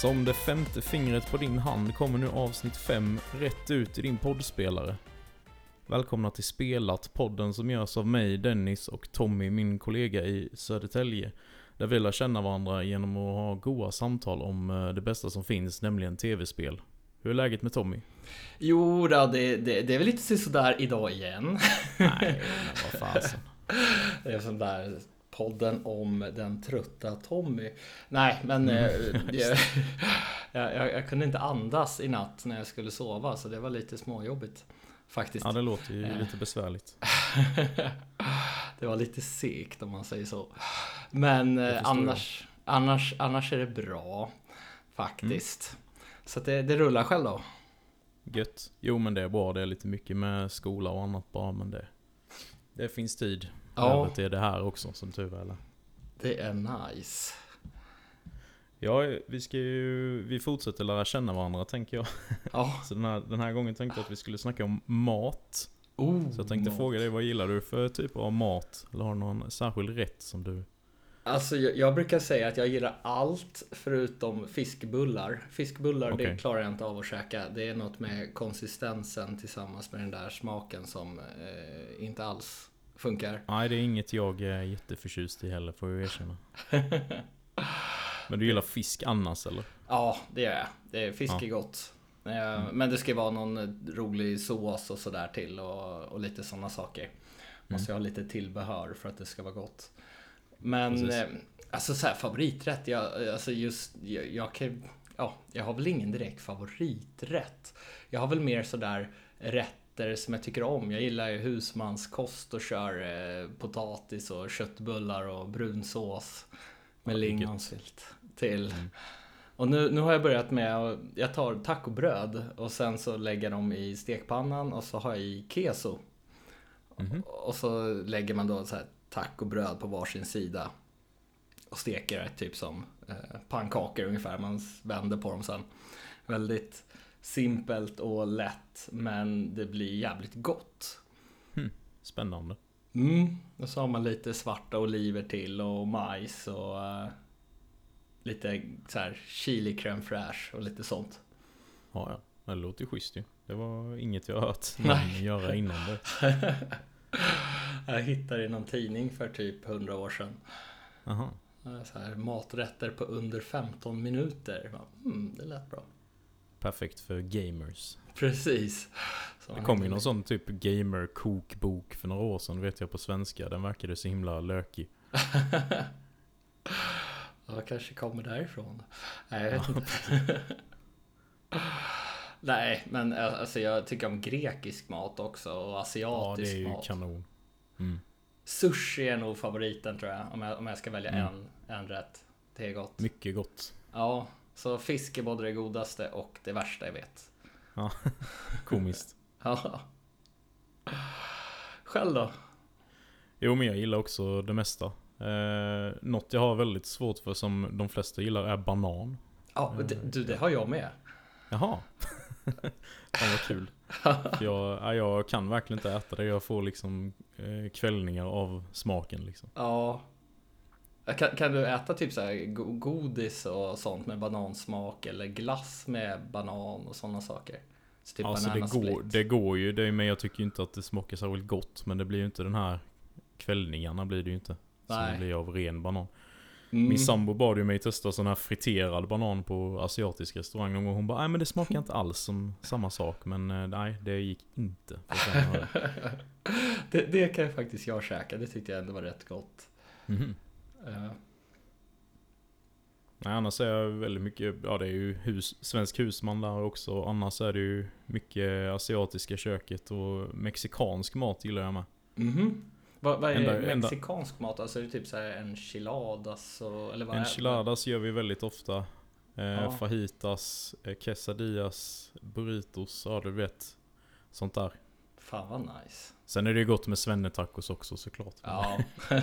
Som det femte fingret på din hand kommer nu avsnitt 5 rätt ut i din poddspelare. Välkomna till Spelat, podden som görs av mig, Dennis och Tommy, min kollega i Södertälje. Där vi lär känna varandra genom att ha goa samtal om eh, det bästa som finns, nämligen tv-spel. Hur är läget med Tommy? Jo, då, det, det, det är väl lite sådär idag igen. Nej, men vad fasen. Det är sån där podden om den trötta Tommy. Nej, men eh, jag, jag, jag, kunde inte andas i natt när jag skulle sova, så det var lite småjobbigt. Faktiskt. Ja, det låter ju Eh. lite besvärligt. det var lite segt om man säger så. Men eh, annars, annars, annars är det bra. Faktiskt. Så att det, det rullar själv då. Gött. Jo men det är bra, det är lite mycket med skola och annat bara, men det... Det finns tid. Ja. Över till det här också, som tur är. Det är nice. Ja, vi ska ju... Vi fortsätter lära känna varandra, tänker jag. Ja. Så den här, den här gången tänkte jag att vi skulle snacka om mat. Oh, Så jag tänkte mat. fråga dig, vad gillar du för typ av mat? Eller har du någon särskild rätt som du... Alltså jag, jag brukar säga att jag gillar allt förutom fiskbullar. Fiskbullar Okej. det klarar jag inte av att käka. Det är något med konsistensen tillsammans med den där smaken som eh, inte alls funkar. Nej, det är inget jag är jätteförtjust i heller, får jag erkänna. Men du gillar fisk annars eller? Ja, det gör jag. Det är, fisk Ja. är gott. Eh, Men det ska vara någon rolig sås och sådär till och, och lite sådana saker. Måste jag ha lite tillbehör för att det ska vara gott. Men Precis. eh, alltså så här, favoriträtt, jag, alltså just, jag, jag kan, ja, jag har väl ingen direkt favoriträtt. Jag har väl mer sådär rätter som jag tycker om. Jag gillar ju husmanskost och kör eh, potatis och köttbullar och brunsås med Ja, lingonsylt till. Mm. Och nu, nu har jag börjat med att jag tar tacobröd och sen så lägger jag dem i stekpannan och så har jag i keso. Mhm. Och så lägger man då så här tacobröd på varsin sida. Och steker det typ som eh, pannkakor ungefär. Man vänder på dem sen. Väldigt simpelt och lätt men det blir jävligt gott. Spännande. Mm. Och så har man lite svarta oliver till och majs och eh, lite så här chili crème fraîche och lite sånt. Ja, ja. Det låter ju schysst ju. Det var inget jag hört någon göra innan det. jag hittade i någon tidning för typ 100 år sedan. Aha. Så här, maträtter på under 15 minuter. Mm, det lät bra. Perfekt för gamers. Precis. Så Det kom ju någon sån typ gamer-kokbok för några år sedan, vet jag på svenska. Den verkade så himla lökig. Ja, kanske kommer därifrån. Nej, jag vet inte. Nej, men eh, alltså jag tycker om grekisk mat också och Ja, det asiatisk är ju mat. kanon. Mm. Sushi är nog favoriten tror jag. Om jag, om jag ska välja Mm. en, en rätt. Det är gott. Mycket gott. Ja, så fisk är både det godaste och det värsta jag vet. Komiskt. Ja. Själv då? Jo, men jag gillar också det mesta. Eh, något jag har väldigt svårt för som de flesta gillar är banan. Ja, det, du, det har jag med. Jaha. Fan vad kul. Jag, ja, jag kan verkligen inte äta det. Jag får liksom eh, kvällningar av smaken liksom. Ja. Kan, kan du äta typ så här go- godis och sånt med banansmak eller glass med banan och sådana saker? Så typ Alltså det går, det går ju, det, men jag tycker ju inte att det smakar särskilt gott. Men det blir ju inte den här kvällningarna blir det ju inte. Som Nej. det blir av ren banan. Mm. Min sambo bad ju mig testa sån här friterad banan på asiatisk restaurang någon gång. Hon bara, nej men det smakar inte alls som samma sak. Men eh, nej, det gick inte. det- det, kan jag faktiskt jag käka. Det tyckte jag ändå var rätt gott. Mhm. Eh, Nej, annars är jag väldigt mycket, ja det är ju hus, svensk husman där också. Annars är det ju mycket asiatiska köket och mexikansk mat gillar jag med. mhm. Vad, vad är Enda- enda- mexikansk mat? Alltså är det typ så här enchiladas och, eller vad Enchiladas gör vi väldigt ofta. Eh, Ja. Fajitas, eh, quesadillas, burritos, ja du vet. Sånt där. Fan vad nice. Sen är det ju gott med svennetacos också såklart. Ja.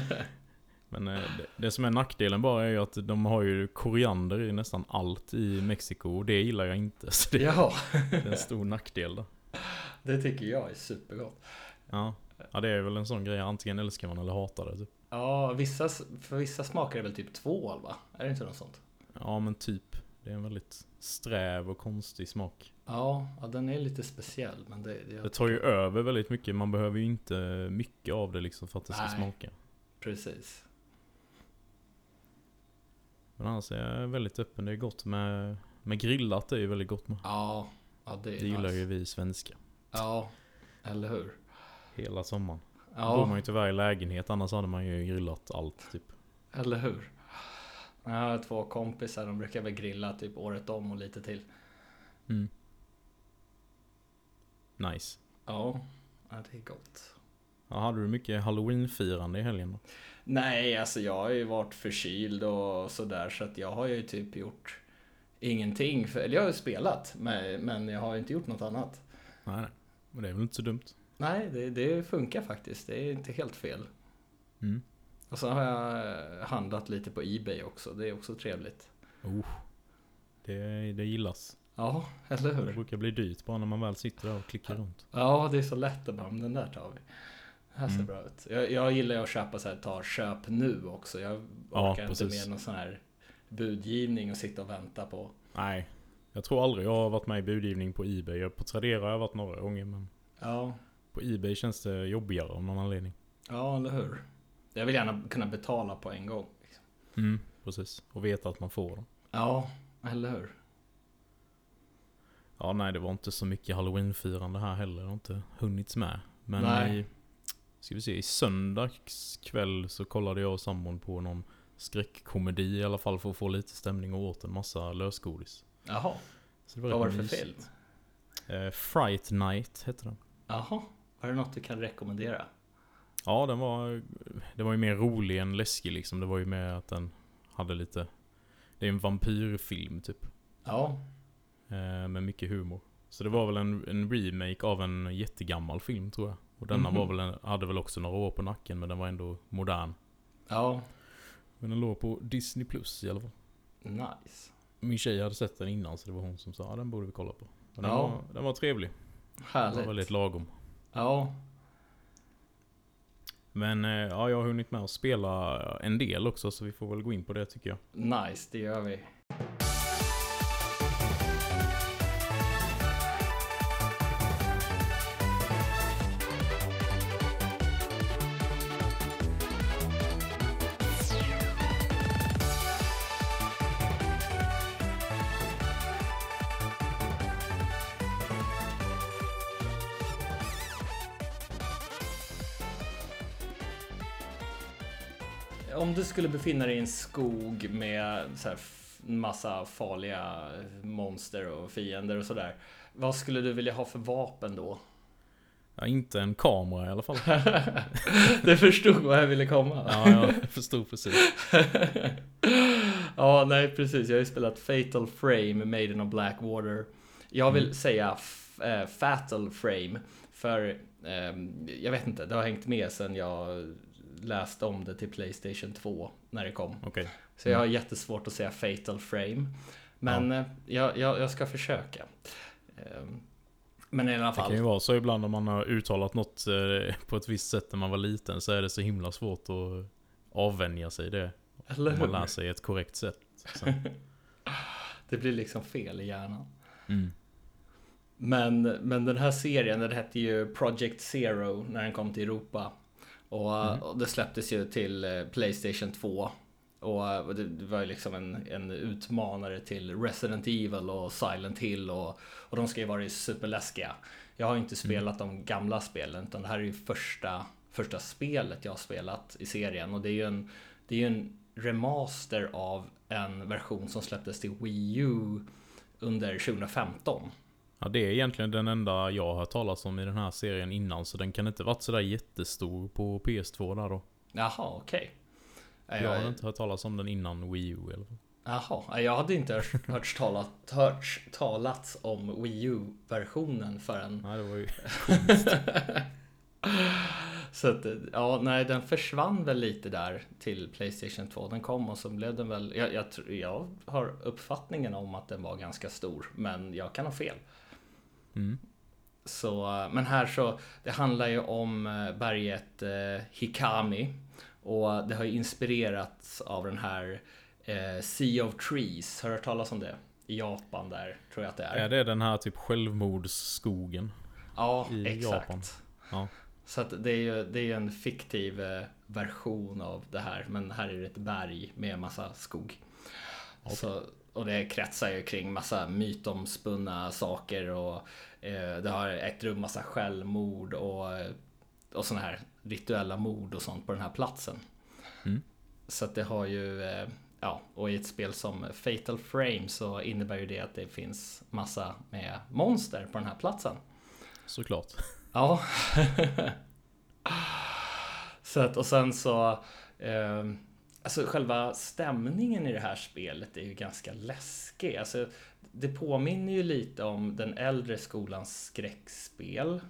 Men eh, det, det som är nackdelen bara är ju att de har ju koriander i nästan allt i Mexiko och det gillar jag inte. Så det, ja. det är en stor nackdel där. Det tycker jag är supergott. Ja. ja, det är väl en sån grej. Antingen älskar man eller hatar det. Typ. Ja, vissa, för vissa smakar det väl typ tvål va? Är det inte något sånt? Ja, men typ. Det är en väldigt sträv och konstig smak. Ja, ja den är lite speciell. Men det, det, Det tar ju över väldigt mycket. Man behöver ju inte mycket av det liksom för att det ska Nej. smaka. Precis. Men annars är jag väldigt öppen. Det är gott med, med grillat. Det är ju väldigt gott med. Ja, ja det är Det gillar nice. ju vi svenskar. Ja, eller hur? Hela sommaren. Bor Ja, man ju tyvärr i lägenhet. Annars hade man ju grillat allt typ. eller hur? Jag har två kompisar, de brukar väl grilla typ året om och lite till. Mm. Nice. Ja, ja det är gott. Ja, hade du mycket halloween-firande i helgen då? Nej, alltså jag har ju varit förkyld och sådär så att jag har ju typ gjort ingenting. För, eller jag har ju spelat, men, jag har ju inte gjort något annat. Nej. Men det är väl inte så dumt. Nej, det, det funkar faktiskt. Det är inte helt fel. Mm. Och så har jag handlat lite på Ebay också. Det är också trevligt. Oh. Det, det gillas. Ja, eller Det hur? brukar bli dyrt bara när man väl sitter där och klickar runt. Ja, det är så lätt att bara, "Men den där tar vi. Här ser Mm. bra ut. Jag, jag gillar ju att köpa så här, ta köp nu också. Jag Ja, orkar inte precis. med någon sån här budgivning och sitta och vänta på. Nej. Jag tror aldrig jag har varit med i budgivning på Ebay. Jag- På Tradera har jag varit några gånger men Ja, på Ebay känns det jobbigare av någon anledning. ja eller hur? Jag vill gärna kunna betala på en gång. liksom. Mm, precis. Och veta att man får dem. Ja, eller hur? Ja, nej det var inte så mycket halloween-firande här heller. Det har inte hunnits med. Men Nej. Ska vi se, i söndags kväll så kollade jag och sambon på någon skräckkomedi i alla fall för att få lite stämning och åt en massa lösgodis. Jaha, Så vad var det för mysigt. film? Eh, Fright Night hette den. Jaha, var det något du kan rekommendera? Ja, den var, det var ju mer rolig än läskig liksom. Det var ju mer att den hade lite... Det är en vampyrfilm typ. Ja, Eh, med mycket humor. Så det var väl en, en remake av en jättegammal film tror jag. Och denna Mhm. var väl hade väl också några år på nacken men den var ändå modern. ja, Men den låg på Disney Plus i alla fall. nice. Min tjej hade sett den innan så det var hon som sa ja den borde vi kolla på. Den, Ja. var, den var trevlig. Den var Härligt. väldigt lagom. Ja, Men eh, ja, jag har hunnit med att spela en del också så vi får väl gå in på det tycker jag. nice, det gör vi. Skulle befinna dig i en skog med så här massa farliga monster och fiender och sådär. Vad skulle du vilja ha för vapen då? Ja, inte en kamera i alla fall. du förstod vad jag ville komma. Ja, jag förstod precis. ja, nej precis. Jag har ju spelat Fatal Frame, Maiden of Blackwater. Jag vill Mm. säga eh, Fatal Frame. För ehm, jag vet inte, det har hängt med sen jag läste om det till Playstation 2 när det kom. Okej. Så jag har jättesvårt att säga Fatal Frame. Men eh, jag, jag, jag ska försöka. Ehm, Men i alla Det fall. kan ju vara så ibland om man har uttalat något eh, på ett visst sätt när man var liten så är det så himla svårt att avvänja sig det. Eller Om man lär hur? sig ett korrekt sätt. Det blir liksom fel i hjärnan. Mm. Men, men den här serien, den hette ju Project Zero när den kom till Europa. Och, Mm. och det släpptes ju till eh, Playstation 2. Och eh, det, det var ju liksom en, en utmanare till Resident Evil och Silent Hill och, och de ska ju vara superläskiga. Jag har ju inte spelat de gamla spelen utan det här är ju första, första spelet jag har spelat i serien. Och det är ju en, det är ju en remaster av en version som släpptes till Wii U under 2015. Ja, det är egentligen den enda jag har hört talas om i den här serien innan. Så den kan inte varit sådär jättestor på PS2 där då. Jaha, okej. Nej, Jag har Jag, inte hört talas om den innan Wii U i alla fall. jaha, Nej, jag hade inte hört, hört talat, hört talats om Wii U-versionen förrän... Nej, det var ju... Så att, ja, nej, den försvann väl lite där till Playstation 2. Den kom och så blev den väl... Jag, jag, jag har uppfattningen om att den var ganska stor, men jag kan ha fel. Mm. Så, men här så, det handlar ju om eh, berget eh, Hikami. Och det har ju inspirerats av den här eh, Sea of Trees. Har du hört talas om det? i Japan där, tror jag att det är. Är det den här typ självmordsskogen? Ja, i exakt. Japan? Ja. Så att det är ju det är en fiktiv eh, version av det här, men här är det ett berg med massa skog. Så, och det kretsar ju kring massa mytomspunna saker och eh, det har ägt rum massa självmord och, eh, och sådana här rituella mord och sånt på den här platsen. Mm. Så att det har ju, eh, ja, och i ett spel som Fatal Frame så innebär ju det att det finns massa med monster på den här platsen. Såklart. Ja. så att, och sen så... Eh, alltså själva stämningen i det här spelet är ju ganska läskig. Alltså, det påminner ju lite om den äldre skolans skräckspel.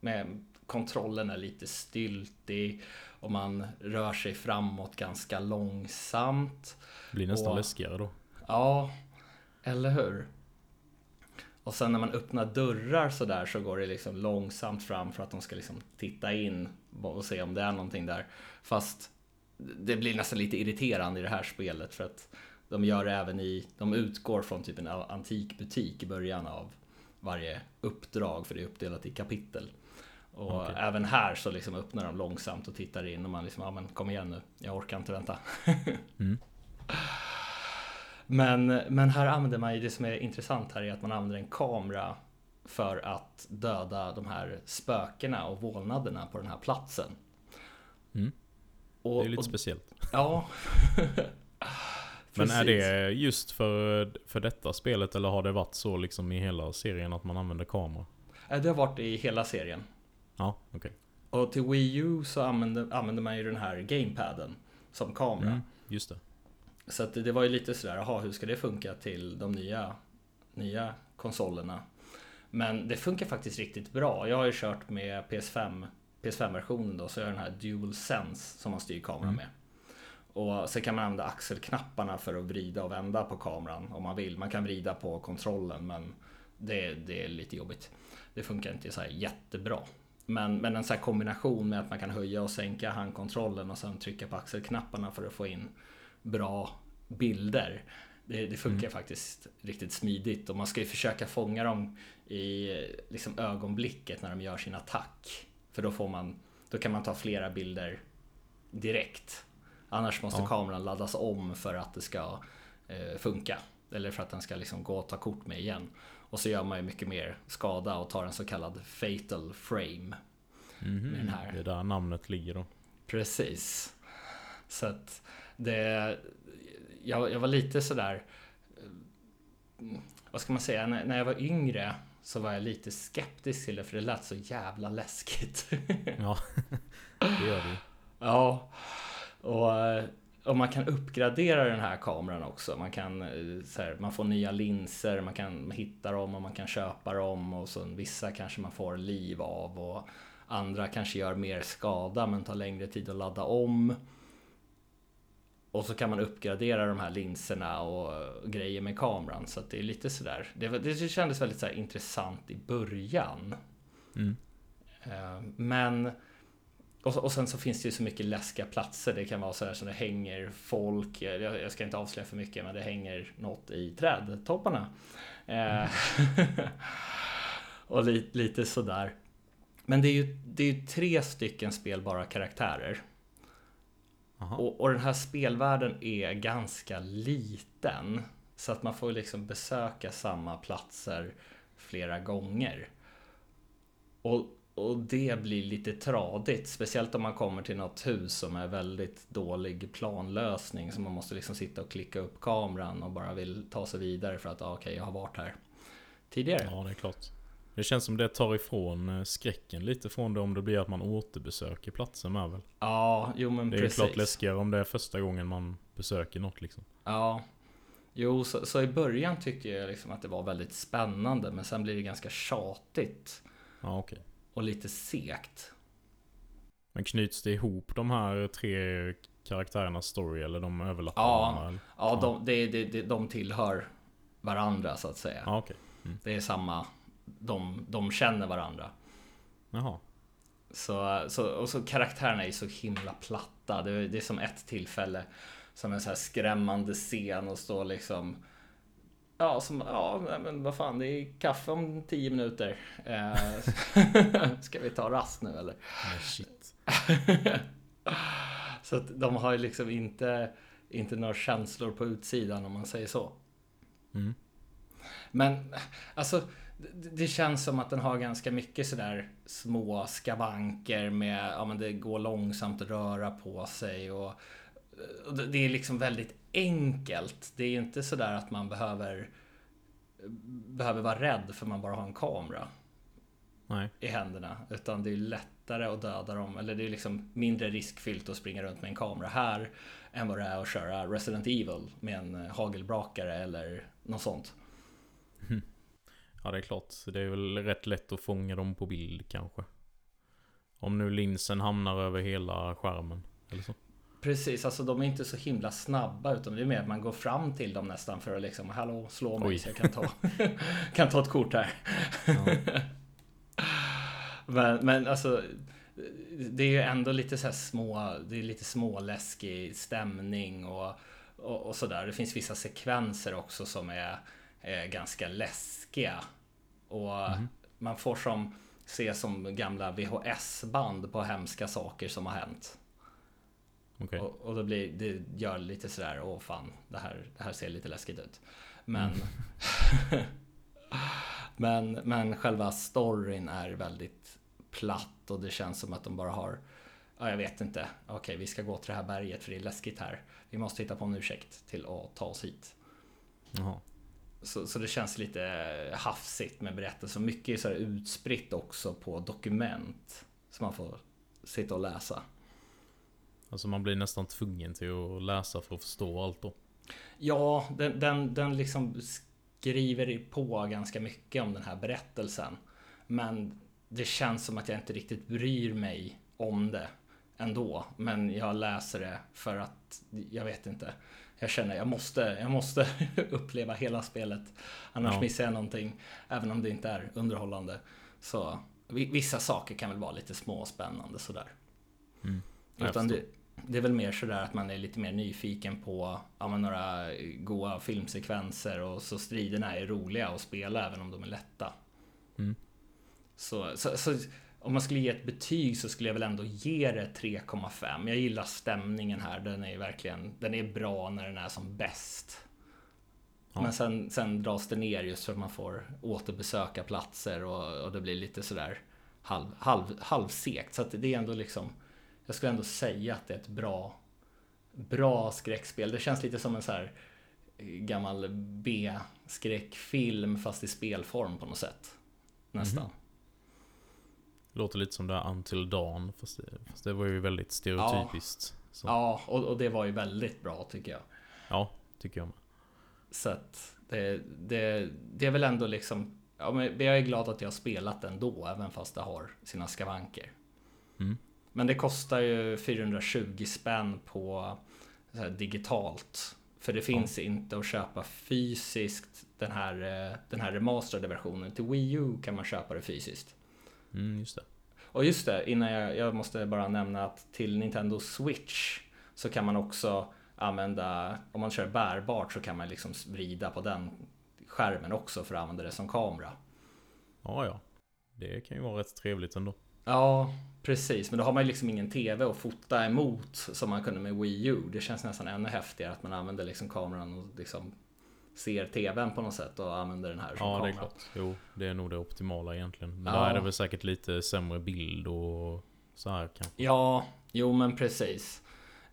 Med kontrollen är lite styltig och man rör sig framåt ganska långsamt. Blir nästan Och- läskigare då. Ja, eller hur? Och sen när man öppnar dörrar så där så går det liksom långsamt fram för att de ska liksom titta in och se om det är någonting där. Fast det blir nästan lite irriterande i det här spelet för att de gör det även i, de utgår från typ en antik butik i början av varje uppdrag för det är uppdelat i kapitel. Och Okej. även här så liksom öppnar de långsamt och tittar in och man liksom, ja men kom igen nu, jag orkar inte vänta. Mm. Men, men här använder man ju det som är intressant här är att man använder en kamera för att döda de här spökena och vålnaderna på den här platsen. Mm. Och, Det är lite och, speciellt. Ja. Men är det just för, för detta spelet eller har det varit så liksom i hela serien att man använder kamera? Det har varit i hela serien. Ja, okej. Och till Wii U så använder, använder man ju den här gamepaden som kamera. Mm, just det. Så att det, det var ju lite sådär, jaha hur ska det funka till de nya, nya konsolerna? Men det funkar faktiskt riktigt bra. Jag har ju kört med PS5, PS5-versionen då, så jag har den här Dual Sense som man styr kameran Mm. med. Och så kan man använda axelknapparna för att vrida och vända på kameran om man vill. Man kan vrida på kontrollen men det, det är lite jobbigt. Det funkar inte så här jättebra. Men, men en sån här kombination med att man kan höja och sänka handkontrollen och sen trycka på axelknapparna för att få in bra bilder. Det, det funkar faktiskt riktigt smidigt och man ska ju försöka fånga dem i liksom ögonblicket när de gör sin attack. För då får man, då kan man ta flera bilder direkt. Annars måste Ja. kameran laddas om för att det ska eh, funka. Eller för att den ska liksom gå och ta kort med igen. Och så gör man ju mycket mer skada och tar en så kallad fatal frame. Mhm, Med den här. Det är där namnet ligger då. Precis. Så att det... Jag, jag var lite sådär... eh, Vad ska man säga? När, när jag var yngre så var jag lite skeptisk till det för det lät så jävla läskigt. Ja, det gör det ja. Och, eh, och man kan uppgradera den här kameran också. Man kan eh, så här, man får nya linser, man kan hitta dem och man kan köpa dem och så vissa kanske man får liv av och andra kanske gör mer skada men tar längre tid att ladda om. Och så kan man uppgradera de här linserna och grejer med kameran så det är lite sådär. Det, det kändes väldigt så intressant i början. Mm. Eh, Men och, och sen så finns det ju så mycket läskiga platser. Det kan vara så här som det hänger folk. Jag, jag ska inte avslöja för mycket men det hänger något i trädtopparna. Eh, och li, lite sådär. Men det är ju det är ju tre stycken spelbara karaktärer. Och, och den här spelvärlden är ganska liten. Så att man får liksom besöka samma platser flera gånger. Och, och det blir lite tradigt. Speciellt om man kommer till något hus som är väldigt dålig planlösning. Så man måste liksom sitta och klicka upp kameran och bara vill ta sig vidare för att ah, okej, jag har varit här tidigare. Ja, det är klart. Det känns som det tar ifrån eh, skräcken lite från det om det blir att man återbesöker platsen med väl? Ja, jo men Det är precis. klart läskigare om det är första gången man besöker något liksom. Ja. Jo, så, så i början tyckte jag liksom att det var väldigt spännande men sen blir det ganska tjatigt Ja, okej. Och lite segt. Men knyts det ihop de här tre karaktärernas story eller de överlappar Ja. varandra? Ja, de, det, det, de tillhör varandra så att säga. Ja, okej. Det är samma, de, de känner varandra. Jaha. Så, så, och så karaktärerna är så himla platta. Det, det är som ett tillfälle som en så här skrämmande scen och stå liksom Ja, som, ja, men vad fan, det är kaffe om tio minuter. Eh, ska vi ta rast nu eller? Nej, shit. så att de har ju liksom inte, inte några känslor på utsidan om man säger så. Mm. Men alltså, det, det känns som att den har ganska mycket sådär små skavanker med, ja men det går långsamt att röra på sig och det är liksom väldigt enkelt. Det är inte sådär att man behöver behöver vara rädd för man bara har en kamera Nej. i händerna. Utan det är lättare att döda dem, eller det är liksom mindre riskfyllt att springa runt med en kamera här än vad det är att köra Resident Evil med en hagelbrakare eller något sånt. Ja, det är klart. Det är väl rätt lätt att fånga dem på bild kanske. Om nu linsen hamnar över hela skärmen. Eller så. Precis, alltså de är inte så himla snabba utan det är mer att man går fram till dem nästan för att liksom Hallå, slå mig Oj. så jag kan ta, kan ta ett kort här. Ja. Men, men alltså Det är ju ändå lite så här små Det är lite småläskig stämning och, och, och sådär. Det finns vissa sekvenser också som är, är ganska läskiga. Och Mhm. man får som se som gamla VHS-band på hemska saker som har hänt. Okej. Och, och då blir, det gör lite sådär, åh fan, det här, det här ser lite läskigt ut. Men, men, men själva storyn är väldigt platt och det känns som att de bara har, ja jag vet inte, okej vi ska gå till det här berget för det är läskigt här. Vi måste hitta på en ursäkt till att ta oss hit. Jaha. Så, så det känns lite hafsigt med berättelser. Mycket är så utspritt också på dokument som man får sitta och läsa. Alltså man blir nästan tvungen till att läsa för att förstå allt då. Ja, den, den, den liksom skriver på ganska mycket om den här berättelsen. Men det känns som att jag inte riktigt bryr mig om det ändå. Men jag läser det för att, jag vet inte. Jag känner jag måste, jag måste uppleva hela spelet. Annars Ja. missar jag någonting. Även om det inte är underhållande. Så vi- vissa saker kan väl vara lite små och spännande sådär. Mm. Utan det, det är väl mer sådär att man är lite mer nyfiken på ja, några goa filmsekvenser och så striderna är roliga att spela även om de är lätta. Mm. Så, så, så om man skulle ge ett betyg så skulle jag väl ändå ge det 3,5. Jag gillar stämningen här. Den är verkligen den är bra när den är som bäst. Ja. Men sen, sen dras det ner just för att man får återbesöka platser och, och det blir lite sådär halv, halv, halvsekt. Så det är ändå liksom Jag skulle ändå säga att det är ett bra Bra skräckspel. Det känns lite som en så här eh, gammal B-skräckfilm fast i spelform på något sätt. Nästan. Mhm. Låter lite som det här Until Dawn. Fast det, fast det var ju väldigt stereotypiskt. Så, ja. Ja, och, och det var ju väldigt bra tycker jag. tycker jag med. Så att det, det, det är väl ändå liksom ja, men Jag är glad att jag har spelat ändå, även fast det har sina skavanker. Mm. Men det kostar ju 420 spänn på här, digitalt. För det finns inte att köpa fysiskt den här, eh, den här remasterade versionen. Till Wii U kan man köpa det fysiskt. Mm, just det. Och just det, innan jag, jag måste bara nämna att till Nintendo Switch så kan man också använda, om man kör bärbart så kan man liksom vrida på den skärmen också för att använda det som kamera. Ja, ja. Det kan ju vara rätt trevligt ändå. Ja, precis. Men då har man ju liksom ingen TV att fota emot som man kunde med Wii U. Det känns nästan ännu häftigare att man använder liksom kameran och liksom ser TVn på något sätt och använder den här som Ja, kamera. det är klart. Jo, det är nog det optimala egentligen. Men Ja. där är det väl säkert lite sämre bild och så här kanske. Ja, jo men precis.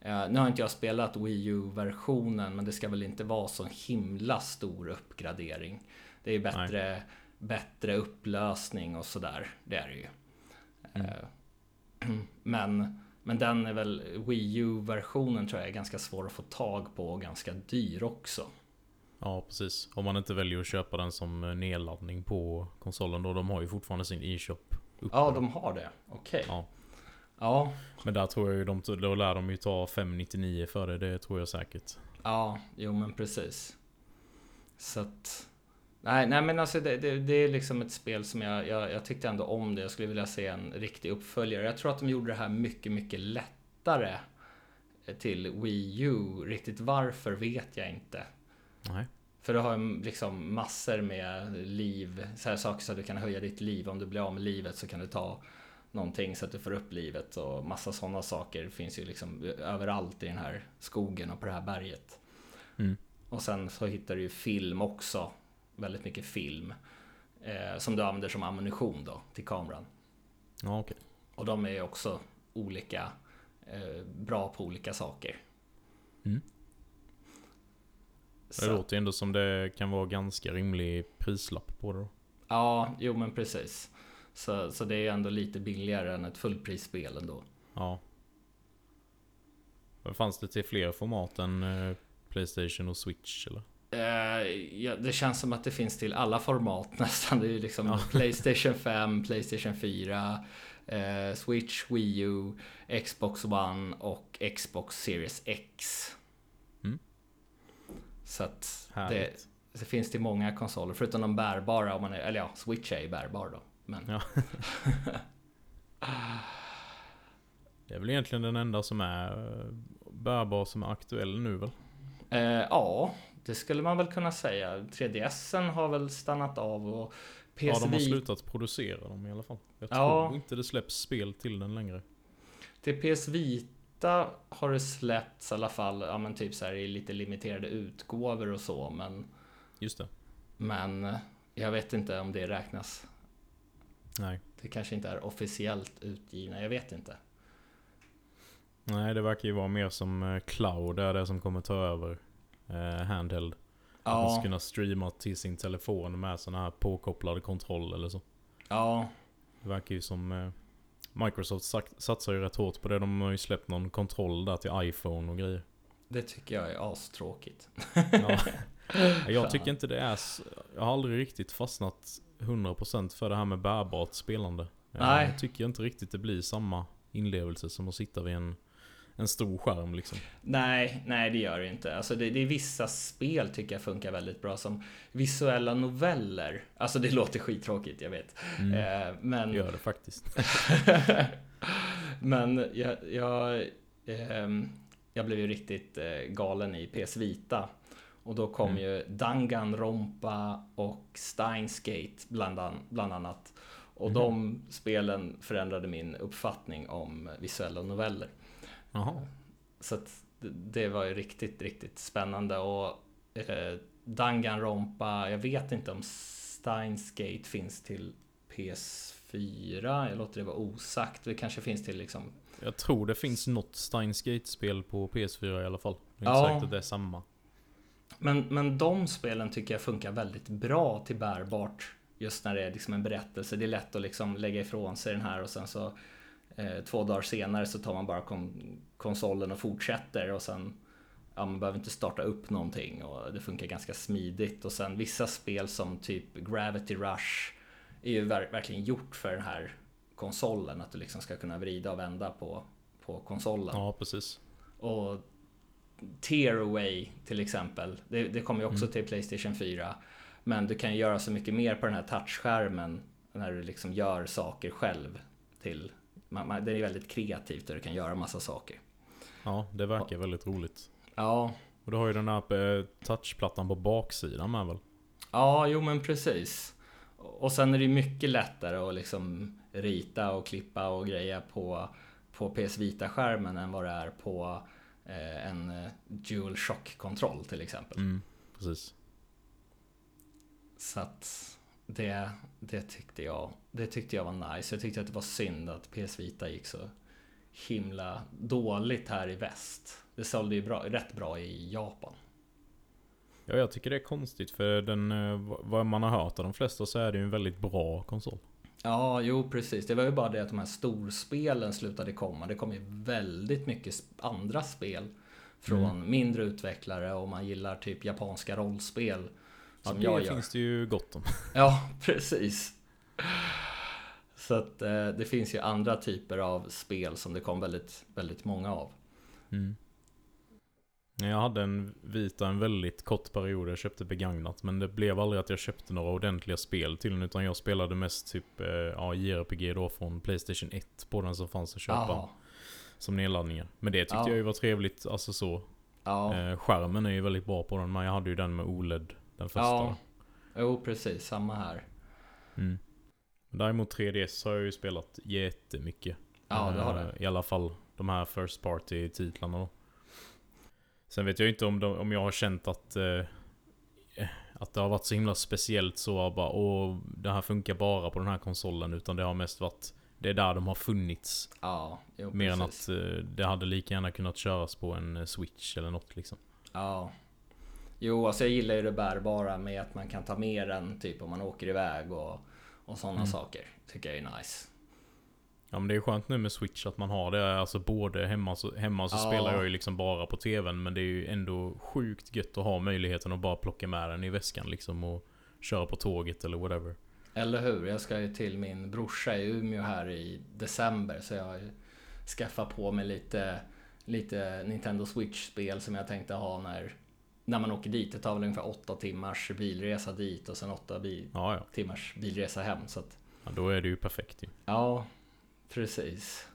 Eh, nu har inte jag spelat Wii U-versionen men det ska väl inte vara så himla stor uppgradering. Det är bättre, bättre upplösning och sådär. Det är det ju. Mm. Eh, men, men den är väl Wii U-versionen tror jag är ganska svår att få tag på och ganska dyr också. Ja, precis. Om man inte väljer att köpa den som nedladdning på konsolen då. De har ju fortfarande sin e-shop. Ja, de har det. Okej. Ja. Ja, Men där tror jag ju de, då lär de ju ta 599 för det. Det tror jag säkert. Ja, jo men precis. Så att... Nej, nej men alltså det, det, det är liksom ett spel som jag, jag, jag tyckte ändå om det. Jag skulle vilja se en riktig uppföljare. Jag tror att de gjorde det här mycket, mycket lättare till Wii U. Riktigt varför vet jag inte. Nej. För du har liksom massor med liv, så här saker så att du kan höja ditt liv. Om du blir av med livet så kan du ta någonting så att du får upp livet och massa sådana saker finns ju liksom överallt i den här skogen och på det här berget. Mm. Och sen så hittar du ju film också, väldigt mycket film. Eh, som du använder som ammunition då till kameran. Ja, okej. Och de är också olika, eh, bra på olika saker. Mm. Det låter ändå som det kan vara ganska rimlig prislapp på det då. Ja, jo men precis. Så, så det är ändå lite billigare än ett fullprisspel ändå. Ja. Vad Fanns det till fler format än eh, Playstation och Switch eller? Eh, ja, det känns som att det finns till alla format nästan. Det är ju liksom Ja. Playstation 5, Playstation 4, eh, Switch, Wii U, Xbox One och Xbox Series X. Mm. Så att det, det finns till många konsoler, förutom de bärbara. Om man är, eller ja, Switch är ju bärbar då. Men Ja. Det är väl egentligen den enda som är bärbar som är aktuell nu väl? Eh, ja, det skulle man väl kunna säga. 3DSen har väl stannat av och PS Ja, de har slutat producera dem i alla fall. Jag Ja. tror inte det släpps spel till den längre. Till PS Vita har det släppts i alla fall, ja men typ så här i lite limiterade utgåvor och så, men, Just det. men eh, jag vet inte om det räknas. Nej. Det kanske inte är officiellt utgivna, jag vet inte. Nej, det verkar ju vara mer som eh, Cloud, är det som kommer ta över eh, handheld. Att man ska Ja, kunna streama till sin telefon med sån här påkopplad kontroll eller så. ja, Det verkar ju som eh, Microsoft satsar ju rätt hårt på det. De har ju släppt någon kontroll där till iPhone och grejer. det tycker jag är astråkigt. Ja. Jag tycker inte det är... Jag har aldrig riktigt fastnat 100% för det här med bärbart spelande. Eh, Nej. Jag tycker inte riktigt det blir samma inlevelse som att sitta vid en, en stor skärm liksom. Nej, nej det gör det inte. Alltså det, det är vissa spel tycker jag funkar väldigt bra som visuella noveller. Alltså det låter skittråkigt, jag vet. Mm. Eh, men... Gör det faktiskt. Men jag, jag, ehm, jag blev ju riktigt eh, galen i PS Vita. Och då kom Mm. ju Danganronpa och Steins Gate bland, an, bland annat. Och Mhm. de spelen förändrade min uppfattning om visuella noveller. Jaha. Så att det- var ju riktigt, riktigt spännande. Och eh, Danganronpa, jag vet inte om Steins Gate finns till PS4. Jag låter det vara osagt. Det kanske finns till liksom Jag tror det finns något Steins Gate-spel på PS4 i alla fall. Det är Ja. inte säkert att det är samma. Men, men de spelen tycker jag funkar väldigt bra till bärbart. Just när det är liksom en berättelse. Det är lätt att liksom lägga ifrån sig den här och sen så eh, två dagar senare så tar man bara kon- konsolen och fortsätter och sen ja, man behöver inte starta upp någonting och det funkar ganska smidigt. Och sen vissa spel som typ Gravity Rush är ju ver- verkligen gjort för den här konsolen. Att du liksom ska kunna vrida och vända på, på konsolen. Ja, precis. Och Tearaway till exempel. Det, det kommer ju också till Playstation 4. Men du kan ju göra så mycket mer på den här touchskärmen. När du liksom gör saker själv. Till, man, man, det är väldigt kreativt där du kan göra massa saker. Ja, det verkar väldigt roligt. Ja, Och du har ju den här eh, touchplattan på baksidan med väl? ja jo men precis. Och sen är det mycket lättare att liksom rita och klippa och greja på, på PS Vita-skärmen än vad det är på eh, en eh, Dual Shock-kontroll till exempel. Mm, precis. Så att det, det, tyckte jag, det tyckte jag var nice. Jag tyckte att det var synd att PS Vita gick så himla dåligt här i väst. Det sålde ju bra, rätt bra i Japan. Ja, jag tycker det är konstigt för den, eh, vad man har hört av de flesta så är det ju en väldigt bra konsol. Ja, jo precis. Det var ju bara det att de här storspelen slutade komma. Det kom ju väldigt mycket andra spel från mindre utvecklare och man gillar typ japanska rollspel. Ja, Som det jag gör. finns det ju gott om. Ja, precis. Så att eh, det finns ju andra typer av spel som det kom väldigt, väldigt många av. Mm. Jag hade en Vita en väldigt kort period, jag köpte begagnat. Men det blev aldrig att jag köpte några ordentliga spel till den. Utan jag spelade mest typ eh, ja, JRPG då från Playstation 1 på den som fanns att köpa. Ja, Som nedladdningar. Men det tyckte Ja. jag ju var trevligt, alltså så. ja, Eh, skärmen är ju väldigt bra på den, men jag hade ju den med OLED Den första. Ja. Jo, precis. Samma här. Mm. Däremot 3DS har jag ju spelat jättemycket. Ja, det har Eh, det. I alla fall de här First Party-titlarna då. Sen vet jag inte om, de, om jag har känt att, eh, att det har varit så himla speciellt så bara åh, det här funkar bara på den här konsolen. Utan det har mest varit, det är där de har funnits. Ja, jo, Mer än att eh, det hade lika gärna kunnat köras på en eh, Switch eller något liksom. Ja. Jo, alltså jag gillar ju det bärbara med att man kan ta med den typ om man åker iväg och, och sådana Mm. saker. Tycker jag är nice. Ja men det är skönt nu med Switch att man har det. Alltså både hemma så, hemma så Ja. spelar jag ju liksom bara på TVn. Men det är ju ändå sjukt gött att ha möjligheten att bara plocka med den i väskan liksom. Och köra på tåget eller whatever. Eller hur? Jag ska ju till min brorsa i Umeå här i december så jag har ju skaffat på mig lite, lite Nintendo Switch-spel som jag tänkte ha när, när man åker dit. Det tar väl ungefär åtta timmars bilresa dit och sen åtta bi- Ja ja. timmars bilresa hem. Så att, ja då är det ju perfekt ju. ja, precis.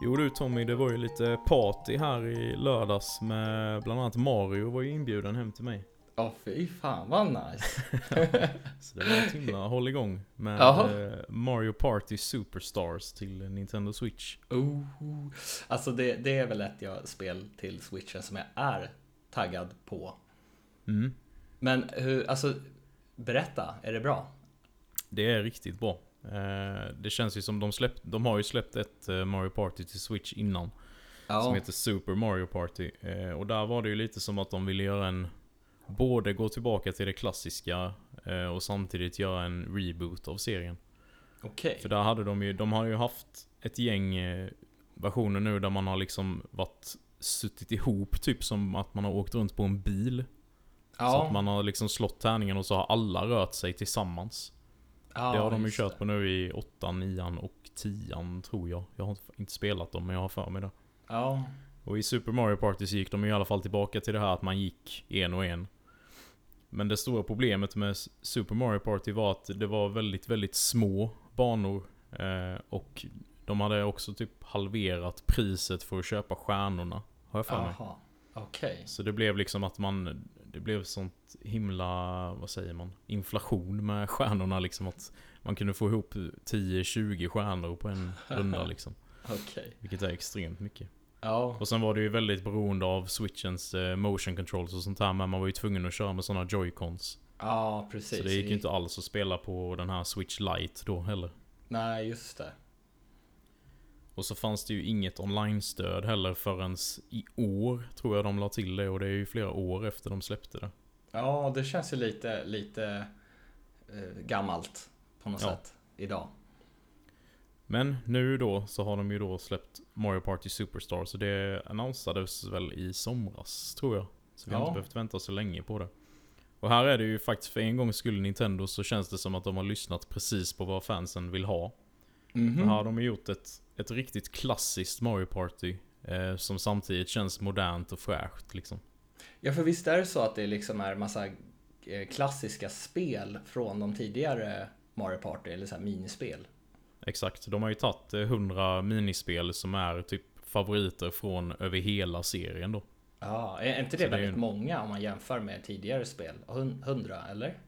Jo du Tommy, det var ju lite party här i lördags med bland annat Mario var ju inbjuden hem till mig. Ja, fy fan vad nice. Så det var ett himla håll igång med Jaha. eh, Mario Party Superstars till Nintendo Switch. Oh. Alltså det, det är väl ett jag spel till switchen som jag är taggad på. Mm. Men hur, alltså berätta, är det bra? Det är riktigt bra. Eh, det känns ju som de släppt, de har ju släppt ett eh, Mario Party till Switch innan. Som heter Super Mario Party. Eh, och där var det ju lite som att de ville göra en... Både gå tillbaka till det klassiska och samtidigt göra en reboot av serien. Okej. För där hade de ju, de har ju haft ett gäng versioner nu där man har liksom varit suttit ihop typ som att man har åkt runt på en bil. Så Ja, att man har liksom slått tärningen och så har alla rört sig tillsammans. Ja, det har de ju kört på nu i 8, 9 och 10 tror jag. Jag har inte- spelat dem men jag har för mig det. Ja, Och i Super Mario Party så gick de i alla fall tillbaka till det här att man gick en och en. Men det stora problemet med Super Mario Party var att det var väldigt, väldigt små banor. Eh, och de hade också typ halverat priset för att köpa stjärnorna. Har jag för mig. jaha. Okej. Så det blev liksom att man... Det blev sånt himla... Vad säger man? Inflation med stjärnorna liksom. Att man kunde få ihop 10-20 stjärnor på en runda liksom. Okej. Vilket är extremt mycket. Ja, Och sen var det ju väldigt beroende av switchens eh, motion controls och sånt här. Men man var ju tvungen att köra med såna joycons. ja precis. Så det gick ju inte alls att spela på den här switch lite då heller. Nej, just det. Och så fanns det ju inget online-stöd heller förrän i år tror jag de la till det. Och det är ju flera år efter de släppte det. Ja, det känns ju lite, lite eh, gammalt på något Ja. sätt idag. Men nu då så har de ju då släppt Mario Party Superstar. Så det annonsades väl i somras tror jag. Så vi har Ja. inte behövt vänta så länge på det. Och här är det ju faktiskt för en gångs skull Nintendo så känns det som att de har lyssnat precis på vad fansen vill ha. Mhm. För här har de gjort ett, ett riktigt klassiskt Mario Party. Eh, som samtidigt känns modernt och fräscht liksom. Ja, för visst är det så att det liksom är massa eh, klassiska spel från de tidigare Mario Party, eller så här minispel. Exakt, de har ju tagit eh, 100 minispel som är typ favoriter från över hela serien då. Ja, är är inte Så det det är väldigt ju- många om man jämför med tidigare spel? Hun- Hundra, eller?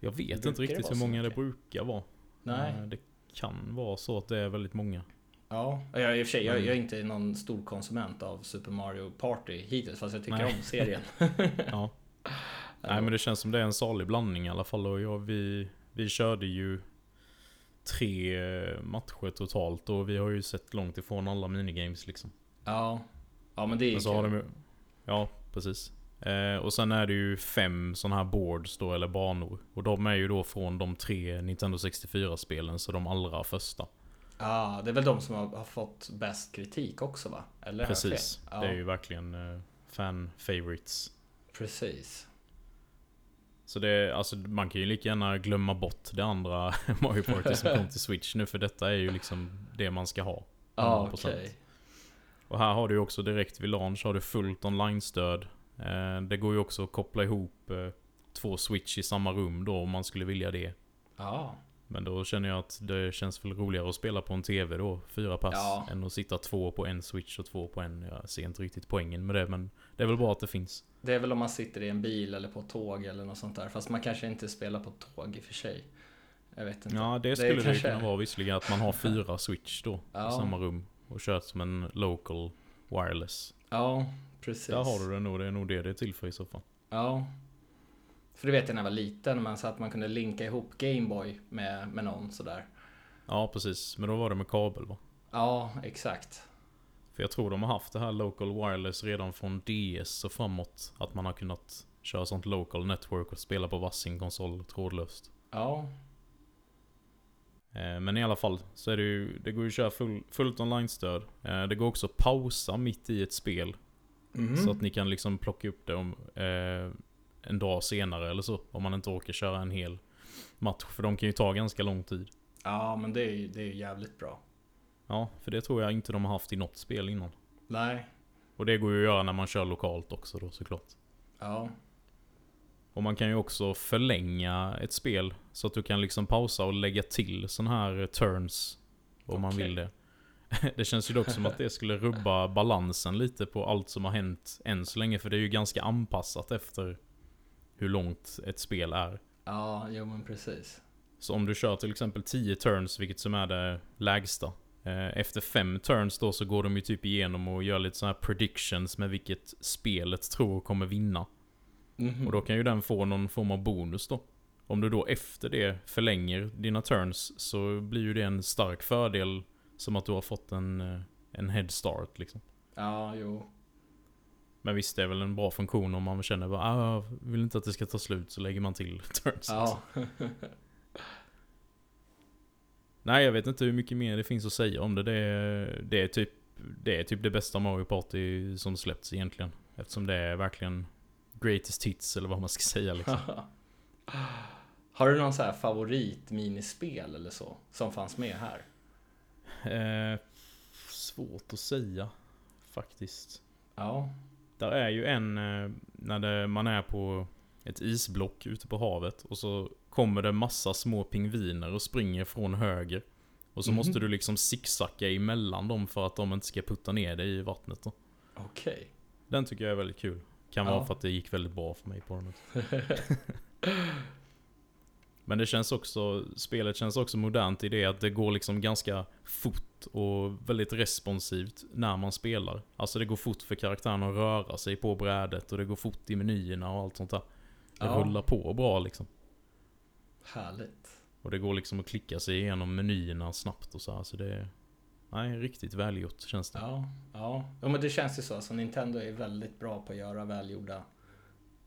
Jag vet inte det riktigt hur så många det brukar vara. Nej. Eh, Det kan vara så att det är väldigt många. Ja, jag, i och för sig, jag, jag är inte någon stor konsument av Super Mario Party hittills, fast jag tycker Nej. om serien. Ja. Nej men det känns som det är en salig blandning i alla fall. Och jag, vi, vi körde ju tre eh, matcher totalt och vi har ju sett långt ifrån alla minigames liksom. Ja, ja men det är Men så kul. har de ju, Ja, precis. Eh, och sen är det ju fem sådana här boards då, eller banor. Och de är ju då från de tre Nintendo 64-spelen, så de allra första. Ja, det är väl de som har, har fått bäst kritik också va? Eller Precis. fel? Ja, Det är ju verkligen eh, fan favorites. precis. Så det, alltså man kan ju lika gärna glömma bort det andra Mario Party som kom till Switch nu för detta är ju liksom det man ska ha. Ja, 100%. okej. Och här har du också direkt vid launch har du fullt online-stöd. Eh, det går ju också att koppla ihop eh, två Switch i samma rum då om man skulle vilja det. Ja. Men då känner jag att det känns väl roligare att spela på en TV då, fyra pass, Ja. än att sitta två på en Switch och två på en. Jag ser inte riktigt poängen med det, men det är väl bra att det finns. Det är väl om man sitter i en bil eller på tåg eller något sånt där. Fast man kanske inte spelar på tåg i och för sig. Jag vet inte. Ja, det skulle det, kanske- kunna vara visserligen, att man har fyra Switch då, Ja. i samma rum. Och kört som en local wireless. Ja, precis. Där har du det nog, det är nog det det är till för i så fall. Ja. För det vet jag när jag var liten, man sa att man kunde linka ihop Gameboy med, med någon sådär. Ja, precis. Men då var det med kabel va? Ja, exakt. För jag tror de har haft det här local wireless redan från DS och framåt. Att man har kunnat köra sånt local network och spela på varsin konsol trådlöst. Ja, Men i alla fall så är det ju, det går ju att köra full, fullt online-stöd. Eh, Det går också att pausa mitt i ett spel. Mhm. Så att ni kan liksom plocka upp det om eh, en dag senare eller så. Om man inte orkar köra en hel match. För de kan ju ta ganska lång tid. ja men det är ju det är jävligt bra. Ja, för det tror jag inte de har haft i något spel innan. Nej, Och det går ju att göra när man kör lokalt också då såklart. ja. Och man kan ju också förlänga ett spel så att du kan liksom pausa och lägga till sån här turns. Om man Okej. vill det. Det känns ju dock som att det skulle rubba balansen lite på allt som har hänt än så länge. För det är ju ganska anpassat efter hur långt ett spel är. Ja, jo men precis. Så om du kör till exempel 10 turns, vilket som är det lägsta. eh, Efter 5 turns då så går de ju typ igenom och gör lite såna här predictions med vilket spelet tror kommer vinna. Mhm. Och då kan ju den få någon form av bonus då. Om du då efter det förlänger dina turns så blir ju det en stark fördel som att du har fått en, eh, en head start liksom. Ja, jo. Men visst, det är väl en bra funktion om man känner bara ah, jag vill inte att det ska ta slut så lägger man till turns. Ja. Nej, jag vet inte hur mycket mer det finns att säga om det. Det är, det är, typ, det, är typ det bästa Mario Party som släppts egentligen. Eftersom det är verkligen greatest hits eller vad man ska säga liksom. Har du någon så här favorit minispel eller så? Som fanns med här? Eh, svårt att säga faktiskt. Ja. Där är ju en eh, när det, man är på ett isblock ute på havet och så kommer det massa små pingviner och springer från höger. Och så Mhm. måste du liksom zigzacka emellan dem för att de inte ska putta ner dig i vattnet. Okej. Den tycker jag är väldigt kul. Kan Ja. vara för att det gick väldigt bra för mig på den. Men det känns också, spelet känns också modernt i det att det går liksom ganska fort och väldigt responsivt när man spelar. Alltså det går fort för karaktären att röra sig på brädet och det går fort i menyerna och allt sånt där. Det Ja. rullar på bra liksom. Härligt. Och det går liksom att klicka sig igenom menyerna snabbt och så här. Så det nej, riktigt välgjort känns det. Ja, ja. ja men det känns ju så. Alltså, Nintendo är väldigt bra på att göra välgjorda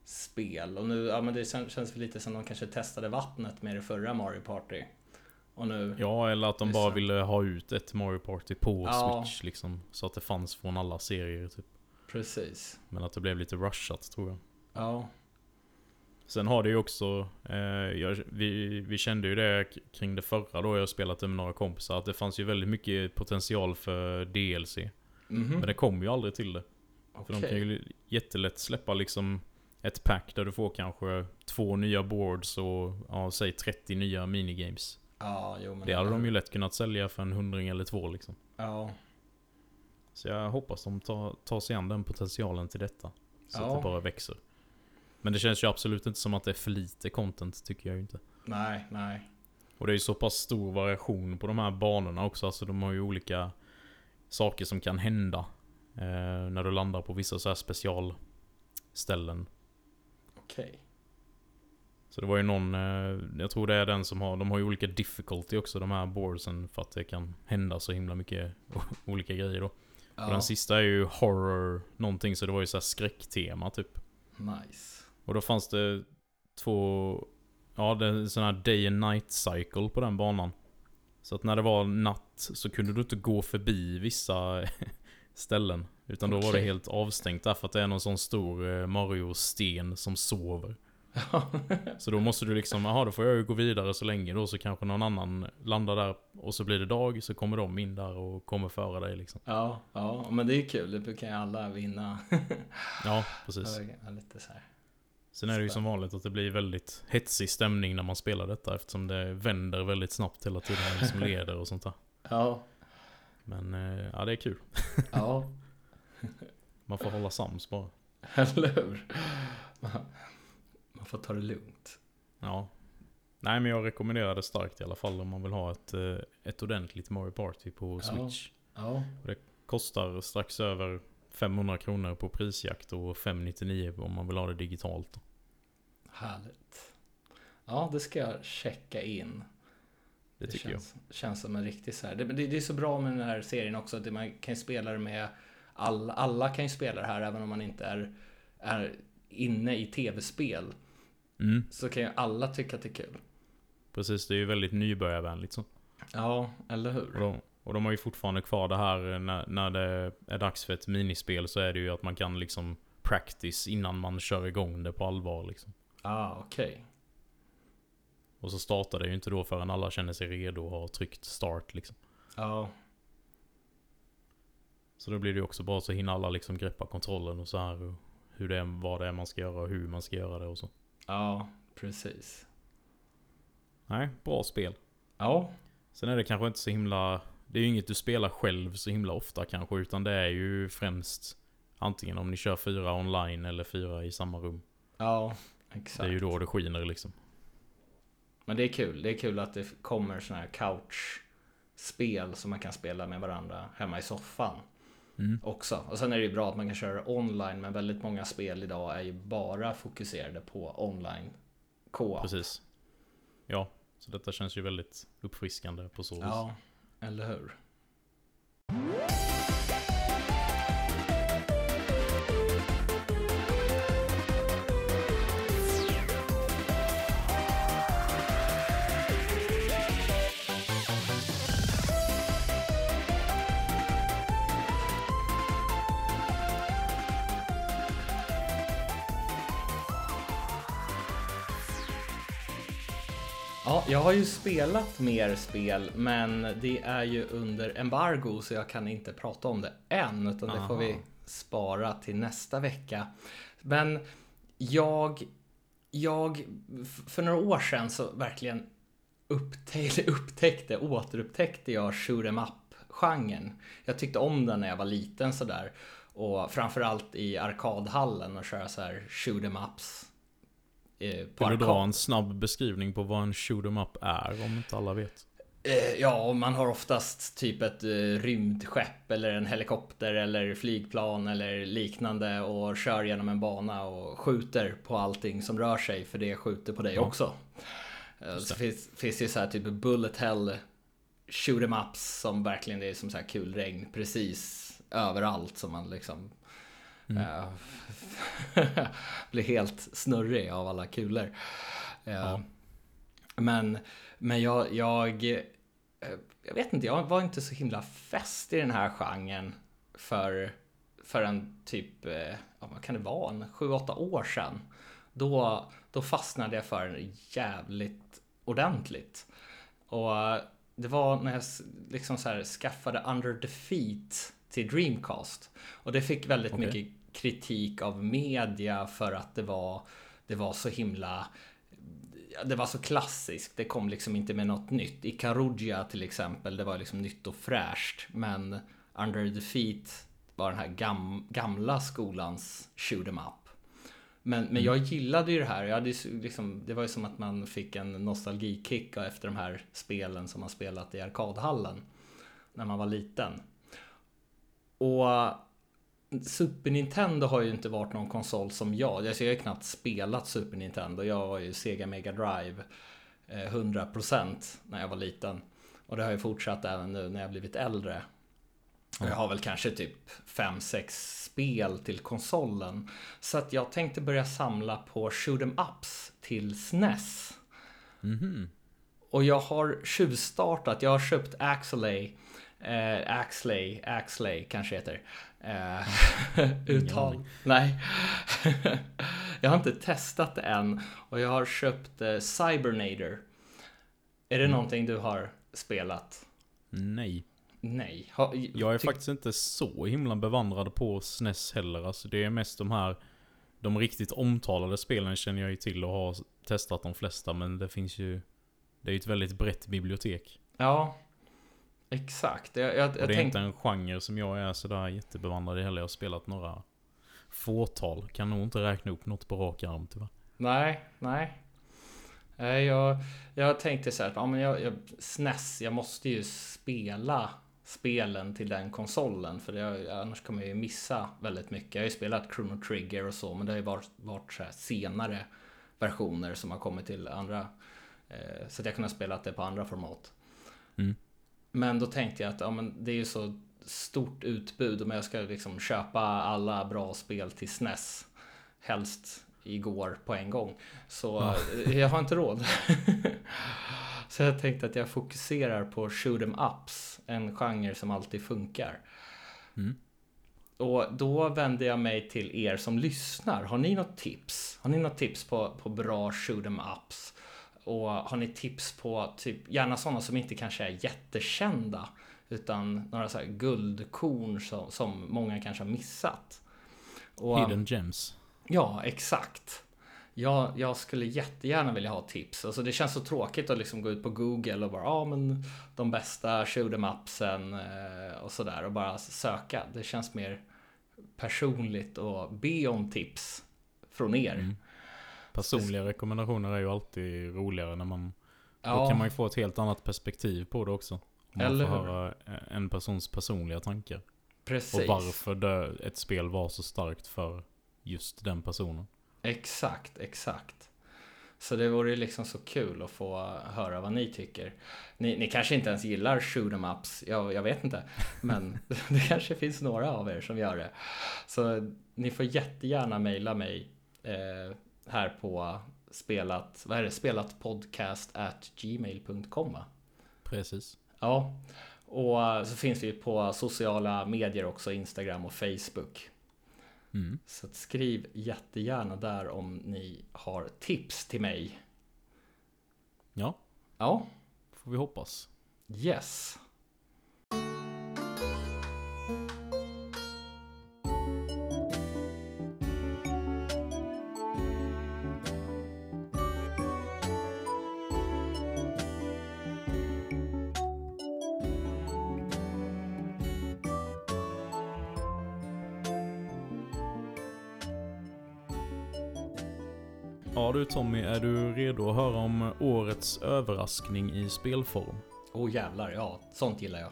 spel. Och nu, ja men det kän- känns lite som de kanske testade vattnet med det förra Mario Party. Och nu, Ja, eller att de bara sant. ville ha ut ett Mario Party på Ja. Switch liksom. Så att det fanns från alla serier typ. precis. Men att det blev lite rushat tror jag. Ja, Sen har det ju också, eh, jag, vi, vi kände ju det kring det förra då jag spelat det med några kompisar, att det fanns ju väldigt mycket potential för DLC. mhm. Men det kom ju aldrig till det. För Okej. de kan ju jättelätt släppa liksom ett pack där du får kanske två nya boards och ja, säg 30 nya minigames. Ja, jo men Det hade de ju lätt kunnat sälja för en hundring eller två liksom. Ja, Så jag hoppas de tar, tar sig an den potentialen till detta. Så Ja. att det bara växer. Men det känns ju absolut inte som att det är för lite content, tycker jag ju inte. nej, nej. Och det är ju så pass stor variation på de här banorna också. Alltså de har ju olika saker som kan hända. Eh, när du landar på vissa så här specialställen. Okej. Så det var ju någon, eh, jag tror det är den som har, de har ju olika difficulty också de här boardsen. För att det kan hända så himla mycket olika grejer då. Och den sista är ju horror någonting, så det var ju så här skräcktema typ. nice. Och då fanns det två, ja det är en sån här day and night cycle på den banan. Så att när det var natt så kunde du inte gå förbi vissa ställen. Utan då var det helt avstängt därför att det är någon sån stor eh, Mario-sten som sover. så då måste du liksom, jaha då får jag ju gå vidare så länge då så kanske någon annan landar där och så blir det dag så kommer de in där och kommer före dig liksom. Ja, ja, men det är kul. Det kan ju alla vinna. ja, precis. Ja, lite så här. Sen är det ju som vanligt att det blir väldigt hetsig stämning när man spelar detta eftersom det vänder väldigt snabbt hela tiden. Vem som leder och sånt där. Ja. Men eh, ja, det är kul. Ja. Man får hålla sams bara. Eller hur? Man får ta det lugnt. Ja. Nej men jag rekommenderar det starkt i alla fall om man vill ha ett, eh, ett ordentligt Mario Party på Switch. Ja. Det kostar strax över 500 kronor på prisjakt och 599 om man vill ha det digitalt. Härligt. Ja, det ska jag checka in. Det, det känns, jag. känns som en riktig så här. Det, det, det, är så bra med den här serien också att man kan spela det med alla, alla kan ju spela det här även om man inte är, är inne i tv-spel. Mm. Så kan ju alla tycka att det är kul. Precis, det är ju väldigt nybörjarvänligt så. Ja, eller hur? Och de, och de har ju fortfarande kvar det här när, när det är dags för ett minispel så är det ju att man kan liksom practice innan man kör igång det på allvar liksom. Ah, okej. Okay. Och så startar det ju inte då förrän alla känner sig redo och har tryckt start liksom. Ja. Så då blir det ju också bra så hinner alla liksom greppa kontrollen och så här. Och hur det är, vad det är man ska göra och hur man ska göra det och så. Ja, precis. Nej, bra spel. Ja. Sen är det kanske inte så himla... Det är ju inget du spelar själv så himla ofta kanske, utan det är ju främst antingen om ni kör fyra online eller fyra i samma rum. Ja, exakt. Det är ju då det skiner liksom. Men det är kul. Det är kul att det kommer sådana här couch-spel som man kan spela med varandra hemma i soffan. Mm. Också. Och sen är det ju bra att man kan köra online, men väldigt många spel idag är ju bara fokuserade på online co Precis. Ja, så detta känns ju väldigt uppfriskande på så vis. Ja, eller hur. Jag har ju spelat mer spel, men det är ju under embargo så jag kan inte prata om det än, utan det får vi spara till nästa vecka. Men jag, jag, för några år sedan så verkligen upptäckte, upptäckte återupptäckte jag shoot em up-genren. Jag tyckte om den när jag var liten sådär. Och framförallt i arkadhallen och köra så här shoot em ups Eh, på Vill du dra en snabb beskrivning på vad en shoot em up är om inte alla vet? Eh, ja, man har oftast typ ett eh, rymdskepp eller en helikopter eller flygplan eller liknande och kör genom en bana och skjuter på allting som rör sig för det skjuter på dig ja. också. Så finns, finns det så här typ bullet hell shoot em ups som verkligen är som så här kul regn precis överallt som man liksom Mm. Uh, blir helt snurrig av alla kulor. Uh, ja. Men, men jag, jag, jag vet inte, jag var inte så himla fäst i den här genren för, för en typ, ja, vad kan det vara, en 7-8 år sedan. Då, då fastnade jag för den jävligt ordentligt. Och det var när jag liksom så här skaffade Under Defeat till Dreamcast. Och det fick väldigt okay. mycket kritik av media för att det var, det var så himla det var så klassiskt. Det kom liksom inte med något nytt. I Karugia till exempel, det var liksom nytt och fräscht. Men Under the Feet var den här gam, gamla skolans shoot em up. Men, men jag gillade ju det här. Jag hade liksom, det var ju som att man fick en nostalgikick efter de här spelen som man spelat i arkadhallen. När man var liten. Och Super Nintendo har ju inte varit någon konsol som jag. Alltså jag har ju knappt spelat Super Nintendo. Jag var ju Sega Mega Drive 100% eh, när jag var liten. Och det har ju fortsatt även nu när jag blivit äldre. Och jag har väl kanske typ 5-6 spel till konsolen. Så att jag tänkte börja samla på shoot em ups till SNES. Mm -hmm. Och jag har tjuvstartat. Jag har köpt Axelay. Eh, Axley, Axley kanske heter. Eh, uttal. Nej. jag har inte testat det än och jag har köpt eh, Cybernader. Är det Mm. någonting du har spelat? Nej. Nej. Ha, Jag är faktiskt inte så himla bevandrad på SNES heller. Alltså det är mest de här, de riktigt omtalade spelen känner jag ju till och har testat de flesta. Men det finns ju, det är ju ett väldigt brett bibliotek. Ja, exakt. Jag, jag, Och jag det är tänkte... inte en genre som jag är sådär jättebevandrad i heller. Jag har spelat några fåtal. Kan nog inte räkna upp något på rak arm tyvärr. Nej, nej. Jag, jag tänkte så här, ja, men jag, jag, SNES, jag måste ju spela spelen till den konsolen för det, annars kommer jag ju missa väldigt mycket. Jag har ju spelat Chrono Trigger och så, men det har ju varit, varit så här senare versioner som har kommit till andra. Eh, så att jag kunde ha spelat det på andra format. Mm. Men då tänkte jag att ja, men det är ju så stort utbud om jag ska liksom köpa alla bra spel till SNES. Helst igår på en gång. Så Ja. eh, jag har inte råd. så jag tänkte att jag fokuserar på shoot 'em ups. En genre som alltid funkar. Mm. Och då vände jag mig till er som lyssnar. Har ni något tips? Har ni något tips på, på bra shoot 'em ups? Och har ni tips på typ, gärna sådana som inte kanske är jättekända utan några så här guldkorn som, som många kanske har missat. Och, Hidden Gems. Ja, exakt. Jag, jag skulle jättegärna vilja ha tips. Alltså det känns så tråkigt att liksom gå ut på Google och bara, ja men de bästa shoot 'em upsen eh, och sådär och bara söka. Det känns mer personligt och be om tips från er. Mm. Personliga rekommendationer är ju alltid roligare när man... Då Ja, kan man ju få ett helt annat perspektiv på det också. Om man Eller får hur? höra en persons personliga tankar. precis. Och varför det, ett spel var så starkt för just den personen. Exakt, exakt. Så det vore ju liksom så kul att få höra vad ni tycker. Ni, ni kanske inte ens gillar shoot 'em ups, jag, jag vet inte. Men det kanske finns några av er som gör det. Så ni får jättegärna mejla mig eh, här på spelat, vad är det, spelatpodcast at gmail.com? Precis. Ja, och så finns vi på sociala medier också, Instagram och Facebook. Mm. Så skriv jättegärna där om ni har tips till mig. Ja, Ja, får vi hoppas. yes. Tommy, är du redo att höra om årets överraskning i spelform? Åh oh, jävlar, ja, sånt gillar jag.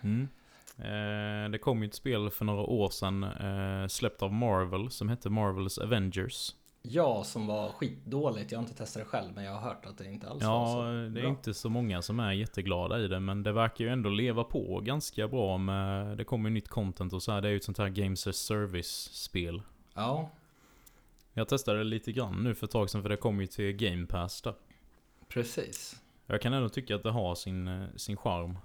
Mm. Eh, det kom ju ett spel för några år sedan, eh, släppt av Marvel, som hette Marvels Avengers. Ja, som var skitdåligt. Jag har inte testat det själv, men jag har hört att det inte alls Ja, var så det är bra. inte så många som är jätteglada i det, men det verkar ju ändå leva på ganska bra med, det kommer ju nytt content och så här. Det är ju ett sånt här Games as Service-spel. Ja, Jag testade lite grann nu för ett tag sedan, för det kom ju till Game Pass där. precis. Jag kan ändå tycka att det har sin, eh, sin charm.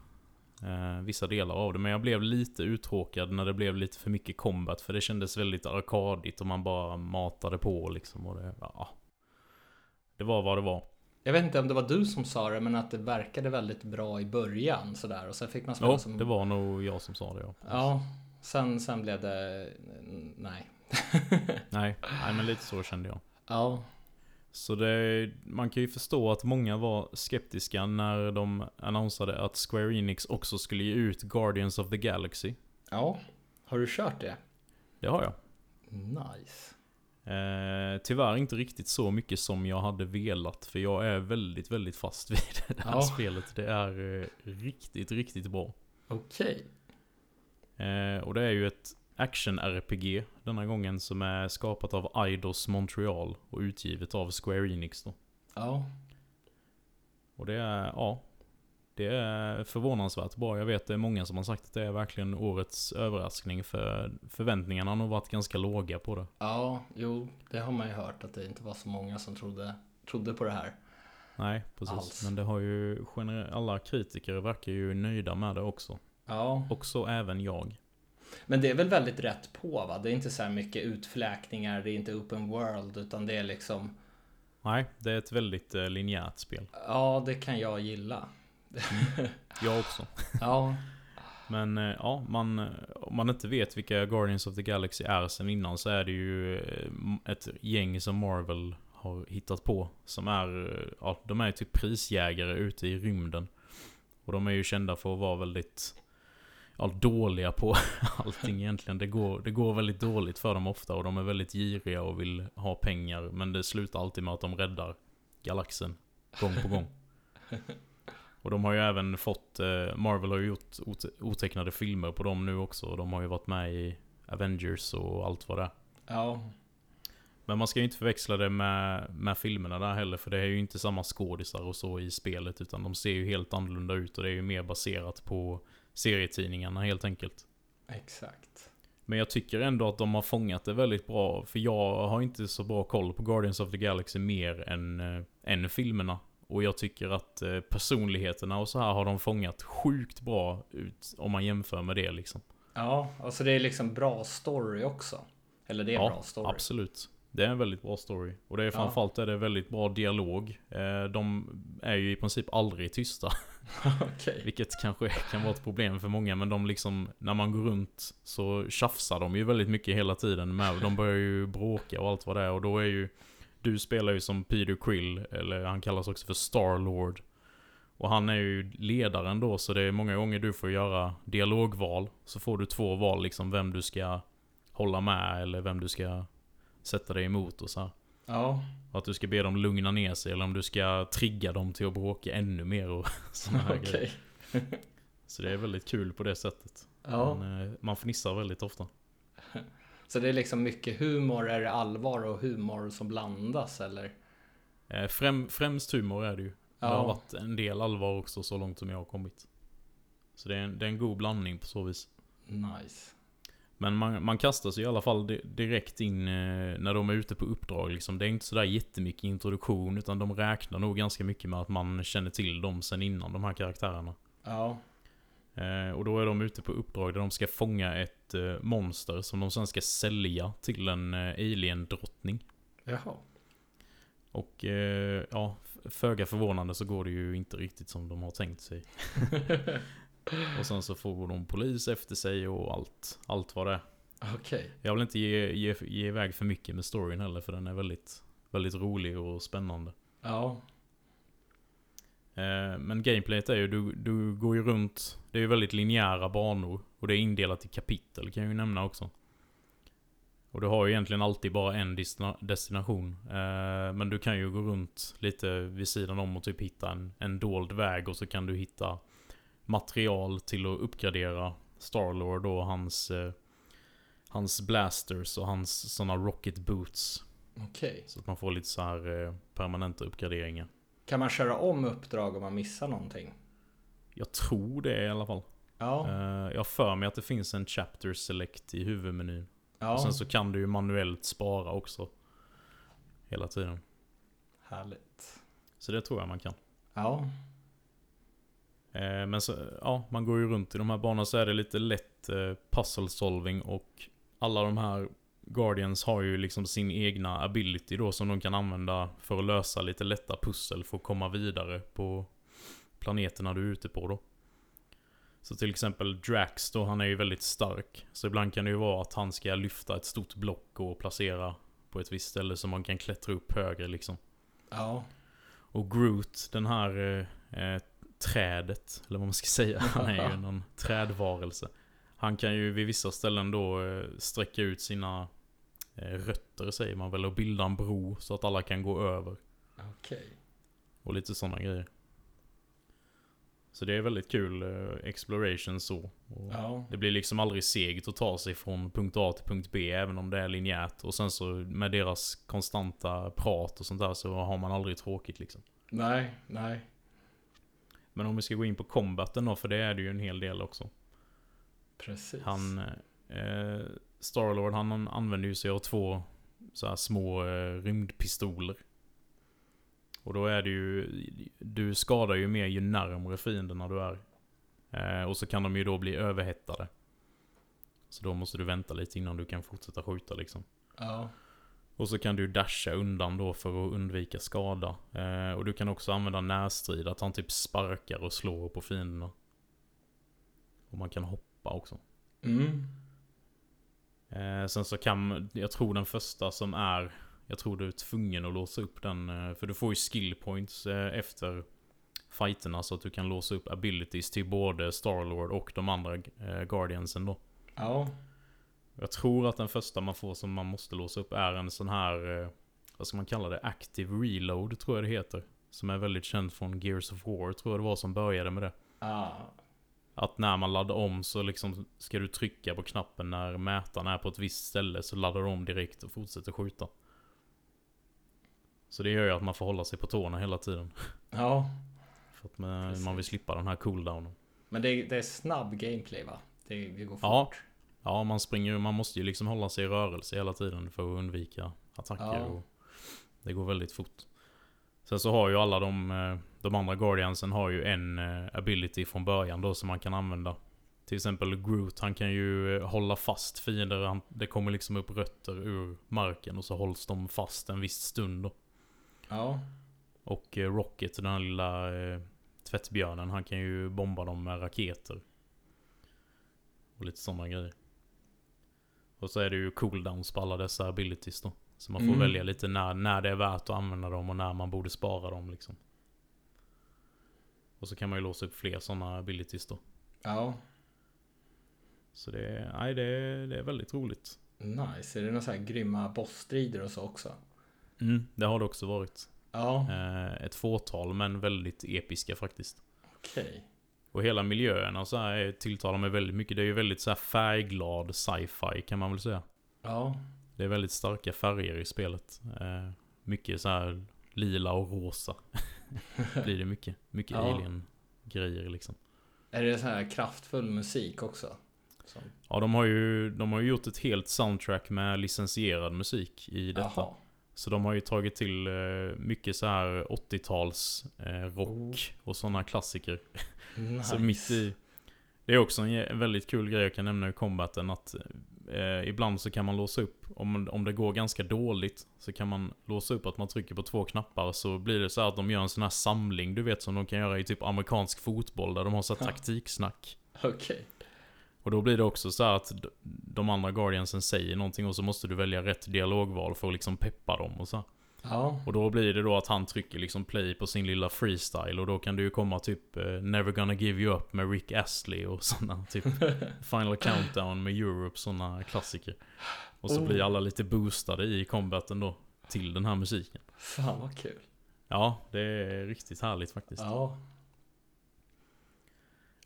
Eh, vissa delar av det. Men jag blev lite uttråkad när det blev lite för mycket combat. För det kändes väldigt arkadigt och man bara matade på liksom. Och det, ja. det var vad det var. Jag vet inte om det var du som sa det, men att det verkade väldigt bra i början sådär. Och sen fick man spela Ja, som... det var nog jag som sa det ja. Ja, sen, sen blev det... Nej. Nej, nej, men lite så kände jag. Ja, Så det, man kan ju förstå att många var skeptiska när de annonsade att Square Enix också skulle ge ut Guardians of the Galaxy. ja. Har du kört det? Det har jag. Nice. Eh, tyvärr inte riktigt så mycket som jag hade velat. För jag är väldigt, väldigt fast vid det här Ja. spelet. Det är eh, riktigt, riktigt bra. Okej. Eh, och det är ju ett action-RPG denna gången som är skapat av Eidos Montreal och utgivet av Square Enix då. Ja. Och det är, ja. Det är förvånansvärt bra. Jag vet det är många som har sagt att det är verkligen årets överraskning för förväntningarna har nog varit ganska låga på det. Ja, jo, det har man ju hört att det inte var så många som trodde, trodde på det här. Nej, precis. Alls. Men det har ju alla kritiker verkar ju nöjda med det också. Ja, Och så även jag. Men det är väl väldigt rätt på va? Det är inte så här mycket utfläkningar, det är inte open world, utan det är liksom... Nej, det är ett väldigt eh, linjärt spel. Ja, det kan jag gilla. Jag också. Ja, Men eh, ja, man, eh, om man inte vet vilka Guardians of the Galaxy är sen innan så är det ju eh, ett gäng som Marvel har hittat på. Som är, ja, de är typ prisjägare ute i rymden. Och de är ju kända för att vara väldigt ja, dåliga på allting egentligen. Det går, det går väldigt dåligt för dem ofta och de är väldigt giriga och vill ha pengar. Men det slutar alltid med att de räddar galaxen gång på gång. Och de har ju även fått, eh, Marvel har ju gjort ot- otecknade filmer på dem nu också. Och de har ju varit med i Avengers och allt vad det är. ja, Men man ska ju inte förväxla det med, med filmerna där heller. För det är ju inte samma skådisar och så i spelet. Utan de ser ju helt annorlunda ut och det är ju mer baserat på serietidningarna helt enkelt. exakt. Men jag tycker ändå att de har fångat det väldigt bra. För jag har inte så bra koll på Guardians of the Galaxy mer än, eh, än filmerna. Och jag tycker att eh, personligheterna och så här har de fångat sjukt bra ut om man jämför med det liksom. Ja, alltså det är liksom bra story också. Eller det är Ja, bra story. Absolut. Det är en väldigt bra story. Och det är Ja. framförallt är det väldigt bra dialog. Eh, De är ju i princip aldrig tysta. Okej. Vilket kanske kan vara ett problem för många. Men de liksom, när man går runt så tjafsar de ju väldigt mycket hela tiden. Med. De börjar ju bråka och allt vad det är. Och då är ju, du spelar ju som Peter Quill. Eller han kallas också för Star-Lord. Och han är ju ledaren då. Så det är många gånger du får göra dialogval. Så får du två val liksom vem du ska hålla med. Eller vem du ska sätta dig emot och så här. Ja, Och att du ska be dem lugna ner sig eller om du ska trigga dem till att bråka ännu mer och såna här grejer. okej. Så det är väldigt kul på det sättet. Ja, Men, eh, man fnissar väldigt ofta. så det är liksom mycket humor, är det allvar och humor som blandas eller? Eh, Främ, främst humor är det ju. Det har Ja, varit en del allvar också så långt som jag har kommit. Så det är en, det är en god blandning på så vis. nice. Men man, man kastas i alla fall di- direkt in eh, när de är ute på uppdrag liksom. Det är inte sådär jättemycket introduktion utan de räknar nog ganska mycket med att man känner till dem sen innan, de här karaktärerna. Ja, Eh, och då är de ute på uppdrag där de ska fånga ett eh, monster som de sen ska sälja till en alien-drottning. jaha. Och ja, föga förvånande så går det ju inte riktigt som de har tänkt sig. och sen så får de polis efter sig och allt, allt vad det är. Okej. Jag vill inte ge, ge, ge iväg för mycket med storyn heller för den är väldigt, väldigt rolig och spännande. Ja, Eh, men gameplayet är ju, du, du går ju runt, det är ju väldigt linjära banor. Och det är indelat i kapitel kan jag ju nämna också. Och du har ju egentligen alltid bara en destina- destination. Eh, men du kan ju gå runt lite vid sidan om och typ hitta en, en dold väg och så kan du hitta material till att uppgradera Starlord och hans, eh, hans blasters och hans såna rocket boots. okej. Så att man får lite så här eh, permanenta uppgraderingar. Kan man köra om uppdrag om man missar någonting? Jag tror det i alla fall. Ja, Eh, jag har för mig att det finns en Chapter Select i huvudmenyn. ja. Och sen så kan du ju manuellt spara också. Hela tiden. Härligt. Så det tror jag man kan. Ja, men så, ja, man går ju runt i de här banorna så är det lite lätt eh, puzzle solving och alla de här Guardians har ju liksom sin egna ability då som de kan använda för att lösa lite lätta pussel för att komma vidare på planeterna du är ute på då. Så till exempel Drax då, han är ju väldigt stark. Så ibland kan det ju vara att han ska lyfta ett stort block och placera på ett visst ställe så man kan klättra upp högre liksom. ja, Och Groot, den här eh, eh, trädet, eller vad man ska säga. Han är ju någon trädvarelse. Han kan ju vid vissa ställen då eh, sträcka ut sina eh, rötter säger man väl och bilda en bro så att alla kan gå över. okej. Och lite sådana grejer. Så det är väldigt kul eh, exploration så. Ja, Det blir liksom aldrig segt att ta sig från punkt A till punkt B även om det är linjärt. Och sen så med deras konstanta prat och sånt där så har man aldrig tråkigt liksom. nej, nej. Men om vi ska gå in på combaten då, för det är det ju en hel del också. Precis. Han, eh, Starlord han använder ju sig av två så här små eh, rymdpistoler. Och då är det ju, du skadar ju mer ju närmare fienderna du är. Eh, och så kan de ju då bli överhettade. Så då måste du vänta lite innan du kan fortsätta skjuta liksom. Ja. Och så kan du dasha undan då för att undvika skada. Eh, och du kan också använda närstrid, att han typ sparkar och slår på fienderna. Och man kan hoppa också. Mm. Eh, sen så kan, jag tror den första som är, jag tror du är tvungen att låsa upp den. Eh, för du får ju skill points eh, efter fighterna så att du kan låsa upp abilities till både Starlord och de andra eh, Guardiansen då. Ja. Jag tror att den första man får som man måste låsa upp är en sån här, eh, vad ska man kalla det? Active Reload tror jag det heter. Som är väldigt känd från Gears of War, tror jag det var som började med det. Ja. Att när man laddar om så liksom ska du trycka på knappen när mätaren är på ett visst ställe så laddar du om direkt och fortsätter skjuta. Så det gör ju att man får hålla sig på tårna hela tiden. Ja. För att man, Precis. man vill slippa den här cooldownen. Men det, det är snabb gameplay va? Det, det går fort. Ja. Ja, man springer ju, man måste ju liksom hålla sig i rörelse hela tiden för att undvika attacker Ja. och det går väldigt fort. Sen så har ju alla de, eh, de andra Guardiansen har ju en eh, ability från början då som man kan använda. Till exempel Groot, han kan ju eh, hålla fast fiender, han, det kommer liksom upp rötter ur marken och så hålls de fast en viss stund då. Ja. Och Rocket, den här lilla tvättbjörnen, han kan ju bomba dem med raketer. Och lite sådana grejer. Och så är det ju cooldowns på alla dessa abilities då. Så man får Mm. välja lite när, när det är värt att använda dem och när man borde spara dem liksom. Och så kan man ju låsa upp fler sådana abilities då. Ja. Så det nej, det det är väldigt roligt. Nice. Är det några så här grymma bossstrider och så också? Mm, det har det också varit. Ja. Eh, ett fåtal men väldigt episka faktiskt. Okej. Och hela miljöerna så här tilltalar mig väldigt mycket. Det är ju väldigt så färgglad sci-fi kan man väl säga. Ja. Det är väldigt starka färger i spelet. Eh, mycket så här lila och rosa. Blir det mycket. Mycket Ja. alien-grejer liksom. Är det så här kraftfull musik också? Som... Ja, de har, ju, de har ju gjort ett helt soundtrack med licensierad musik i detta. Jaha. Så de har ju tagit till eh, mycket så här 80-tals eh, rock Oh. och sådana klassiker. Nice. Så mitt i... Det är också en väldigt kul grej jag kan nämna i combaten att eh, ibland så kan man låsa upp, om, om det går ganska dåligt, så kan man låsa upp att man trycker på två knappar så blir det så här att de gör en sån här samling, du vet som de kan göra i typ amerikansk fotboll där de har så här taktiksnack. Okej. Och då blir det också så att de andra Guardiansen säger någonting och så måste du välja rätt dialogval för att liksom peppa dem och så. Ja. Och då blir det då att han trycker liksom play på sin lilla freestyle och då kan det ju komma typ eh, Never gonna give you up med Rick Astley och sådana typ Final Countdown med Europe, sådana klassiker. Och så Oh. blir alla lite boostade i combaten då till den här musiken. Fan vad kul. Ja, det är riktigt härligt faktiskt. Ja.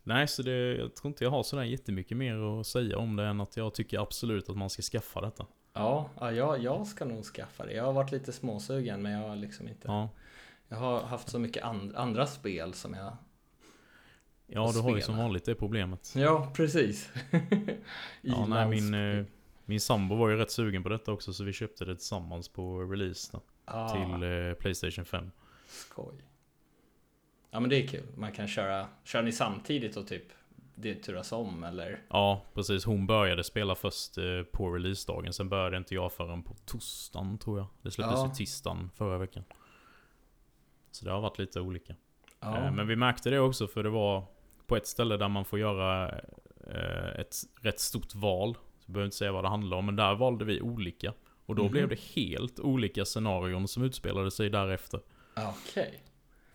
Nej, så det, jag tror inte jag har sådär jättemycket mer att säga om det än att jag tycker absolut att man ska skaffa detta. Ja, ja jag, ska nog skaffa det. Jag har varit lite småsugen men jag har liksom inte. Ja, Jag har haft så mycket and, andra spel som jag... ja du har ju som vanligt det problemet. Ja, precis. Ja, nej, min, eh, min sambo var ju rätt sugen på detta också så vi köpte det tillsammans på release ah, till eh, Playstation 5. Skoj. Ja men det är kul. Man kan köra, kör ni samtidigt och typ det turas om eller? Ja, precis. Hon började spela först eh, på releasedagen. Sen började inte jag förrän på torsdagen tror jag. Det släpptes Ja. ju tisdagen förra veckan. Så det har varit lite olika. Ja. Eh, Men vi märkte det också för det var på ett ställe där man får göra eh, ett rätt stort val. Så jag behöver inte säga vad det handlar om, men där valde vi olika. Och då Mhm. blev det helt olika scenarion som utspelade sig därefter. Okej.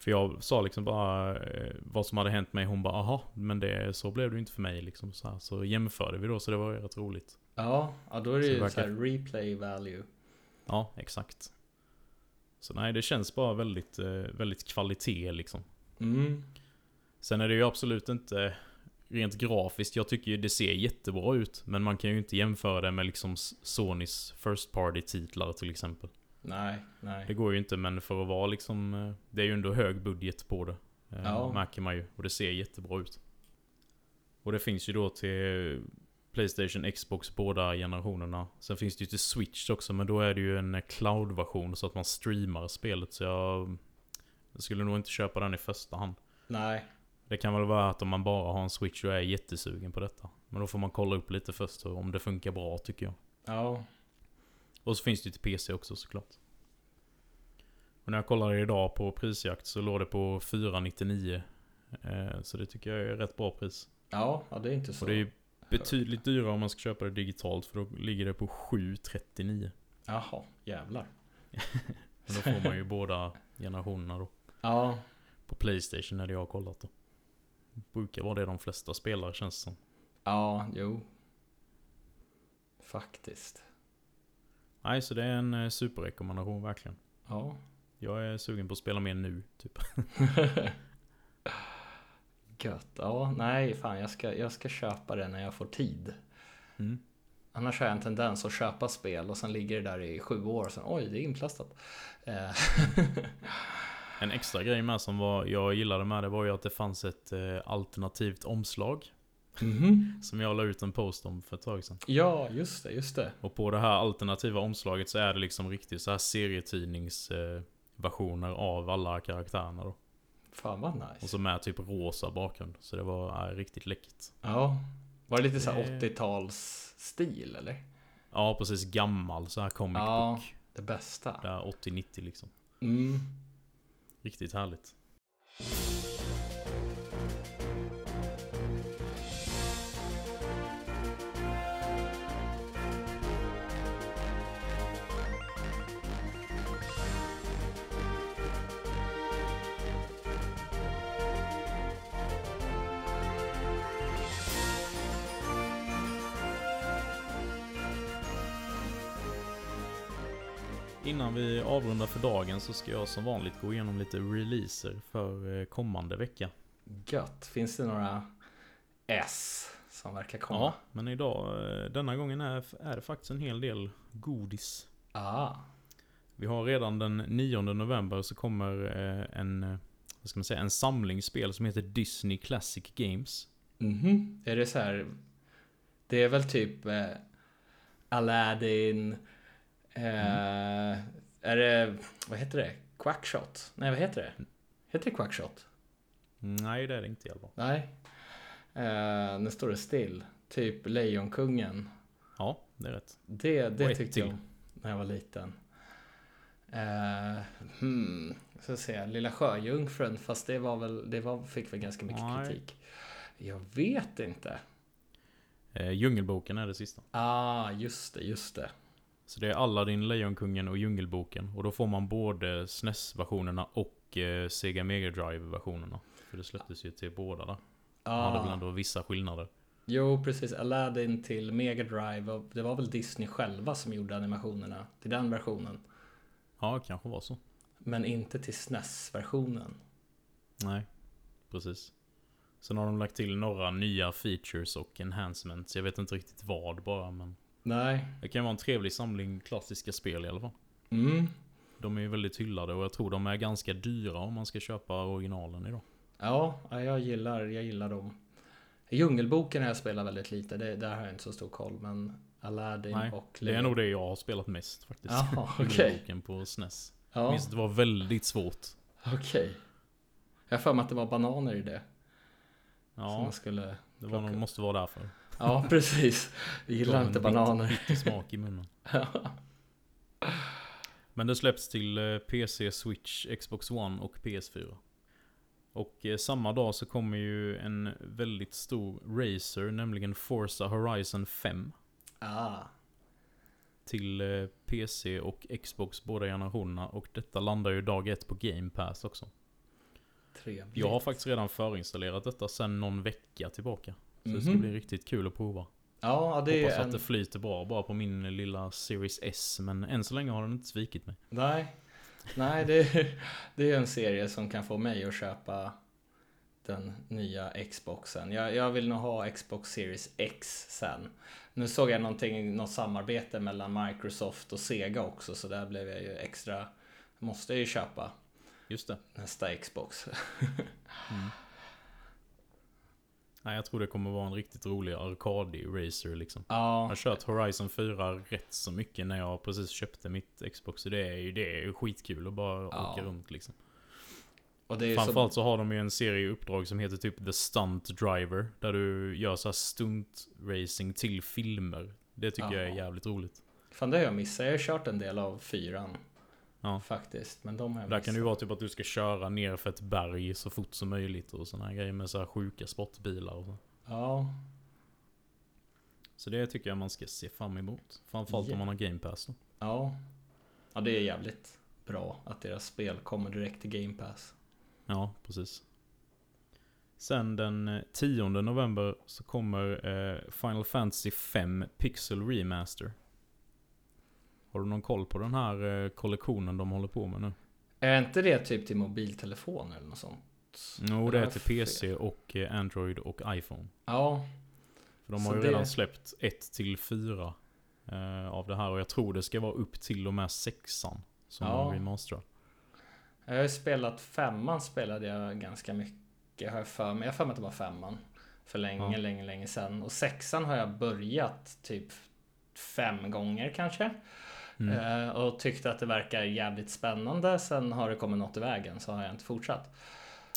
För jag sa liksom bara eh, vad som hade hänt mig. Hon bara aha, men det, så blev det ju inte för mig liksom. Så, här. så jämförde vi då, så det var ju rätt roligt. Ja, ja, då är det Så ju det så här verkar- replay value. Ja, exakt. Så nej, det känns bara väldigt, eh, väldigt kvalitet liksom. Mm. Sen är det ju absolut inte rent grafiskt. Jag tycker ju det ser jättebra ut. Men man kan ju inte jämföra det med liksom Sonys First Party-titlar till exempel. Nej, nej. Det går ju inte, men för att vara liksom... eh, Det är ju ändå hög budget på det. eh, Ja. Märker man ju. Och det ser jättebra ut. Och det finns ju då till Playstation, Xbox, båda generationerna. Sen finns det ju till Switch också, men då är det ju en cloud-version så att man streamar spelet. Så jag, jag skulle nog inte köpa den i första hand. Nej. Det kan väl vara att om man bara har en Switch och är jättesugen på detta. Men då får man kolla upp lite först om det funkar bra tycker jag. Ja. Och så finns det ju till PC också såklart. Och när jag kollade idag på prisjakt så låg det på 499. Eh, så det tycker jag är rätt bra pris. Ja, ja det är inte så. Och det är betydligt dyrare om man ska köpa det digitalt för då ligger det på 739. Jaha, jävlar. Men då får man ju båda generationerna då. Ja, På Playstation är det jag har kollat då. Det brukar vara det de flesta spelar känns som. ja, jo. Faktiskt. Nej, så det är en eh, superrekommendation verkligen. Ja. Jag är sugen på att spela mer nu, typ. Gött. Ja, nej, fan jag ska, jag ska köpa det när jag får tid. Mm. Annars har jag en tendens att köpa spel och sen ligger det där i sju år och sen oj, det är inplastat. Eh, En extra grej med som var, jag gillade med det var ju att det fanns ett eh, alternativt omslag. Mhm. Som jag la ut en post om för ett tag sedan. Ja, just det, just det. Och på det här alternativa omslaget så är det liksom riktigt så här serietidningsversioner eh, versioner av alla karaktärerna då. Fan vad Och nice. så med typ rosa bakgrund. Så det var eh, riktigt läckert. Ja. Var det lite så här Det- 80-tals-stil eller? Ja, precis gammal så här comic Ja. book. Det bästa. Där 80-90 liksom. Mm. Riktigt härligt. Innan vi avrundar för dagen så ska jag som vanligt gå igenom lite releaser för eh, kommande vecka. Gött. Finns det några S som verkar komma? Ja, men idag, eh, denna gången är, är det faktiskt en hel del godis. Ah. Vi har redan den 9 november så kommer eh, en, vad ska man säga, en samling spel som heter Disney Classic Games. Mhm. Är det så här? Det är väl typ eh, Aladdin. Eh, Är det, vad heter det? Quackshot? Nej, vad heter det? Heter det Quackshot? Nej, det är det inte i alla fall. Nej. Eh, nu står det still. Typ Lejonkungen. Ja, det är rätt. Det, det tyckte jag när jag var liten. Eh, hmm, så säga, Lilla Sjöjungfrun, fast det var väl, det var, fick väl ganska mycket Nej. kritik. Jag vet inte. Eh, Djungelboken är det sista. Ah, just det, just det. Så det är Aladdin, Lejonkungen och Djungelboken. Och då får man både SNES-versionerna och eh, Sega Mega Drive-versionerna. För det släpptes ju till båda där. Man hade väl Ah, ändå vissa skillnader. jo, precis. Aladdin till Mega Drive. Det var väl Disney själva som gjorde animationerna till den versionen. Ja, kanske var så. Men inte till SNES-versionen. Nej, precis. Sen har de lagt till några nya features och enhancements. Jag vet inte riktigt vad bara, men Nej. det kan vara en trevlig samling klassiska spel i alla fall. Mm. De är ju väldigt hyllade och jag tror de är ganska dyra om man ska köpa originalen idag. Ja, ja, jag gillar, jag gillar dem. Djungelboken har jag spelat väldigt lite, det, där har jag inte så stor koll. Men Aladdin Nej, och Det är nog det jag har spelat mest faktiskt. Jaha, okej. Djungelboken på SNES. Jag Ja, minns det var väldigt svårt. okej. Jag har för mig att det var bananer i det. Ja, man skulle... det var nog, måste vara därför. Ja, precis. Jag gillar inte bananer. Bitter, smak i munnen. Men det släpps till eh, PC, Switch, Xbox One och PS4. Och eh, samma dag så kommer ju en väldigt stor racer, nämligen Forza Horizon 5. ah, Till eh, PC och Xbox båda generationerna. Och detta landar ju dag ett på Game Pass också. trevligt. Jag har faktiskt redan förinstallerat detta sen någon vecka tillbaka. Så det ska Mhm. bli riktigt kul att prova. Ja, det Hoppas är att en... det flyter bra bara på min lilla Series S. Men än så länge har den inte svikit mig. Nej, Nej det, är, det är en serie som kan få mig att köpa den nya Xboxen. Jag, jag vill nog ha Xbox Series X sen. Nu såg jag någonting, något samarbete mellan Microsoft och Sega också så där blev jag ju extra, måste jag ju köpa Just det. nästa Xbox. Mm. Nej, jag tror det kommer vara en riktigt rolig arkadig racer liksom. Jag Ja, har kört Horizon 4 rätt så mycket när jag precis köpte mitt Xbox. Så det är ju det är skitkul att bara Ja. åka runt liksom. Och det är Framförallt så, så har de ju en serie uppdrag som heter typ The Stunt Driver. Där du gör så här stunt racing till filmer. Det tycker jag är jävligt roligt. fan det har jag missat. Jag har kört en del av fyran. Ja. Faktiskt, men de har jag Där missat. kan det ju vara typ att du ska köra ner för ett berg så fort som möjligt och såna här grejer med så här sjuka sportbilar och så. Ja, Så det tycker jag man ska se fram emot. Framförallt Ja. om man har Game Pass då. ja. Ja, det är jävligt bra att deras spel kommer direkt till Game Pass. Ja, precis. Sen den eh, 10 november så kommer eh, Final Fantasy 5 Pixel Remaster. Har du någon koll på den här eh, kollektionen de håller på med nu? Är inte det typ till mobiltelefoner eller något sånt? Jo, det är till? PC och eh, Android och iPhone. Ja, För de har ju det- redan släppt 1 till 4 eh, av det här och jag tror det ska vara upp till och med sexan som Ja. de remasterar. jag har ju spelat femman spelade jag ganska mycket har jag för mig. Jag har för mig att det var femman. För länge, Ja. länge, länge sedan. Och sexan har jag börjat typ fem gånger kanske. Mm. Eh, och tyckte att det verkar jävligt spännande. Sen har det kommit något i vägen så har jag inte fortsatt.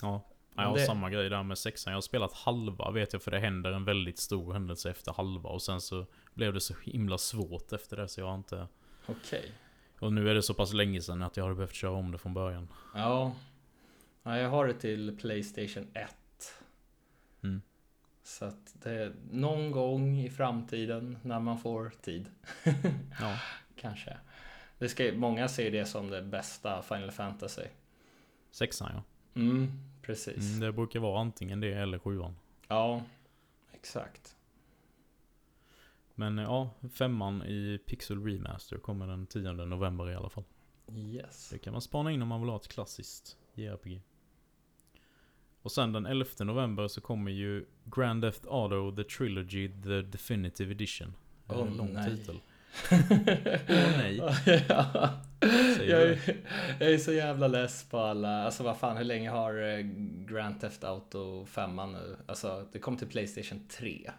Ja. Jag har det- samma grej där med sexan. Jag har spelat halva vet jag för det händer en väldigt stor händelse efter halva och sen så blev det så himla svårt efter det så jag har inte... Okej. Och nu är det så pass länge sedan att jag hade behövt köra om det från början. Ja. ja. Jag har det till Playstation 1. Mm. Så att det är någon gång i framtiden när man får tid. Ja, Kanske. Det ska, många ser det som det bästa Final Fantasy. sexan ja. Mm, precis. Mm, det brukar vara antingen det eller sjuan. Ja, exakt. Men ja, femman i Pixel Remaster kommer den 10 november i alla fall. Yes. Det kan man spana in om man vill ha ett klassiskt JRPG. Och sen den 11 november så kommer ju Grand Theft Auto The Trilogy The Definitive Edition. Åh, en lång nej. titel. Åh nej. ja. Jag, är, jag är så jävla less på alla, alltså vad fan hur länge har eh, Grand Theft Auto 5 nu? Alltså det kom till Playstation 3.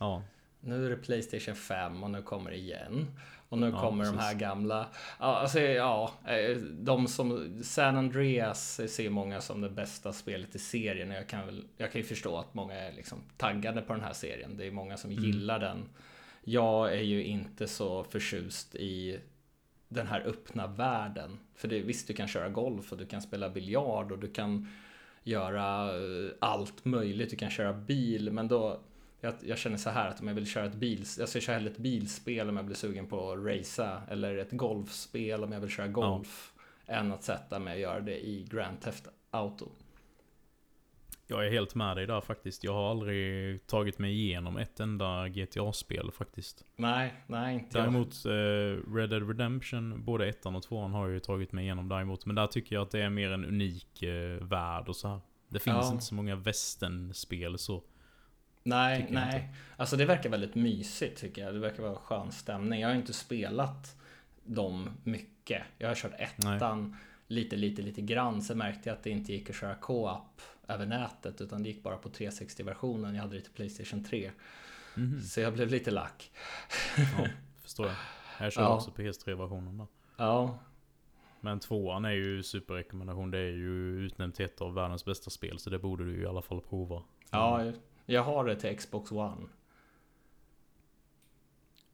Ja, Nu är det Playstation 5 och nu kommer det igen. Och nu Ja, kommer de precis. här gamla. Alltså, ja, eh, de som San Andreas ser många som det bästa spelet i serien. Jag kan, väl, jag kan ju förstå att många är liksom taggade på den här serien. Det är många som Mm. gillar den. Jag är ju inte så förtjust i den här öppna världen. För det, visst, du kan köra golf och du kan spela biljard och du kan göra eh, allt möjligt. Du kan köra bil, men då jag, jag känner så här att om jag vill köra ett bil, alltså jag kör hellre ett bilspel om jag blir sugen på att racea eller ett golfspel om jag vill köra golf än att sätta mig och göra det i Grand Theft Auto. Jag är helt med dig där faktiskt. Jag har aldrig tagit mig igenom ett enda GTA-spel faktiskt. Nej, nej inte. Däremot eh, Red Dead Redemption, både ettan och tvåan har jag ju tagit mig igenom däremot. Men där tycker jag att det är mer en unik eh, värld och så här. Det finns Ja. inte så många västernspel så. Nej, nej. Alltså det verkar väldigt mysigt tycker jag. Det verkar vara skön stämning. Jag har inte spelat dem mycket. Jag har kört ettan lite, lite, lite grann. Sen märkte jag att det inte gick att köra co-op över nätet utan det gick bara på 360-versionen. Jag hade det till Playstation 3. Mhm. Så jag blev lite lack. Ja, förstår jag. Jag kör Ja. också PS3-versionen där. Ja, Men tvåan är ju superrekommendation. Det är ju utnämnt till ett av världens bästa spel. Så det borde du i alla fall prova. ja jag har det till Xbox One.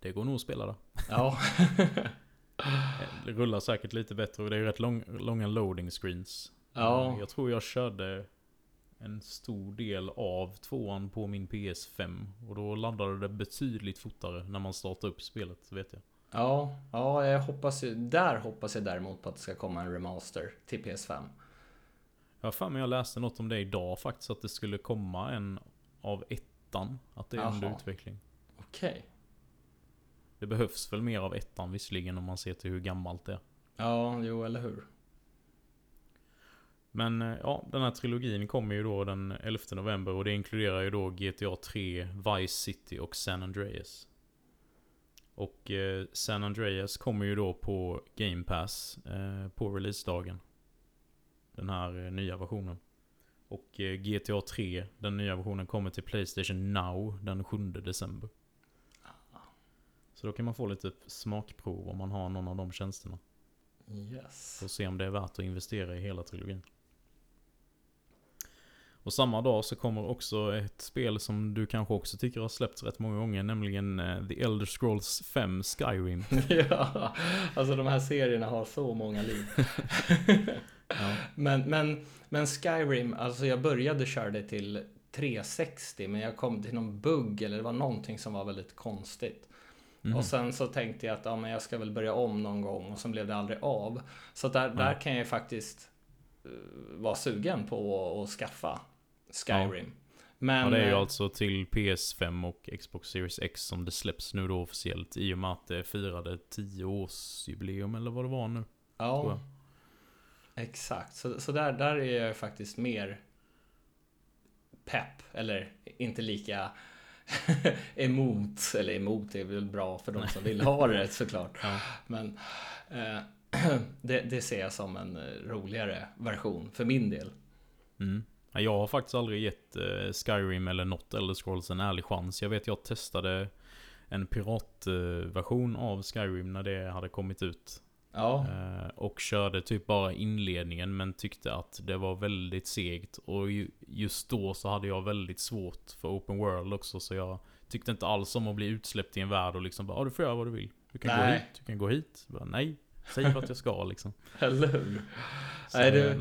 Det går nog att spela där. Ja, Det rullar säkert lite bättre och det är rätt lång, långa loading screens. Ja. Jag tror jag körde en stor del av tvåan på min PS5. Och då laddade det betydligt fortare när man startade upp spelet, vet jag. ja, ja, jag hoppas ju, där hoppas jag däremot på att det ska komma en remaster till PS5. Jag för mig jag läste något om det idag faktiskt, att det skulle komma en av ettan. Att det är under Jaha. utveckling. Okej. Det behövs väl mer av ettan visserligen om man ser till hur gammalt det är. Ja, jo, eller hur. Men eh, ja, den här trilogin kommer ju då den 11 november och det inkluderar ju då GTA 3, Vice City och San Andreas. Och eh, San Andreas kommer ju då på Game Pass eh, på releasedagen. Den här eh, nya versionen. Och eh, GTA 3, den nya versionen, kommer till Playstation Now den 7 december. Så då kan man få lite smakprov om man har någon av de tjänsterna. Yes. Och se om det är värt att investera i hela trilogin. Och samma dag så kommer också ett spel som du kanske också tycker har släppts rätt många gånger, nämligen eh, The Elder Scrolls 5 Skyrim. ja, alltså de här serierna har så många liv. Ja. Men, men, men Skyrim, alltså jag började köra det till 360 men jag kom till någon bugg eller det var någonting som var väldigt konstigt. Mhm. Och sen så tänkte jag att ja, men jag ska väl börja om någon gång och sen blev det aldrig av. Så där, där kan jag ju faktiskt uh, vara sugen på att skaffa Skyrim. Men, Ja, det är ju eh, alltså till PS5 och Xbox Series X som det släpps nu då officiellt i och med att det firade 10 årsjubileum eller vad det var nu. Ja, exakt. Så, så där, där är jag faktiskt mer pepp, eller inte lika emot, eller emot är väl bra för de som vill ha det såklart. Ja. Men eh, det, det ser jag som en eh, roligare version för min del. Mm. Ja, Jag har faktiskt aldrig gett eh, Skyrim eller något Elder Scrolls en ärlig chans. Jag vet jag testade en piratversion av Skyrim när det hade kommit ut. Ja, Eh, och körde typ bara inledningen men tyckte att det var väldigt segt. Och ju- just då så hade jag väldigt svårt för open world också så jag tyckte inte alls om att bli utsläppt i en värld och liksom bara "Ja, du får göra vad du vill. Du kan gå Nej. hit, du kan gå hit. Bara, nej, säg vart jag ska liksom. eller hur? Nej, du- eh,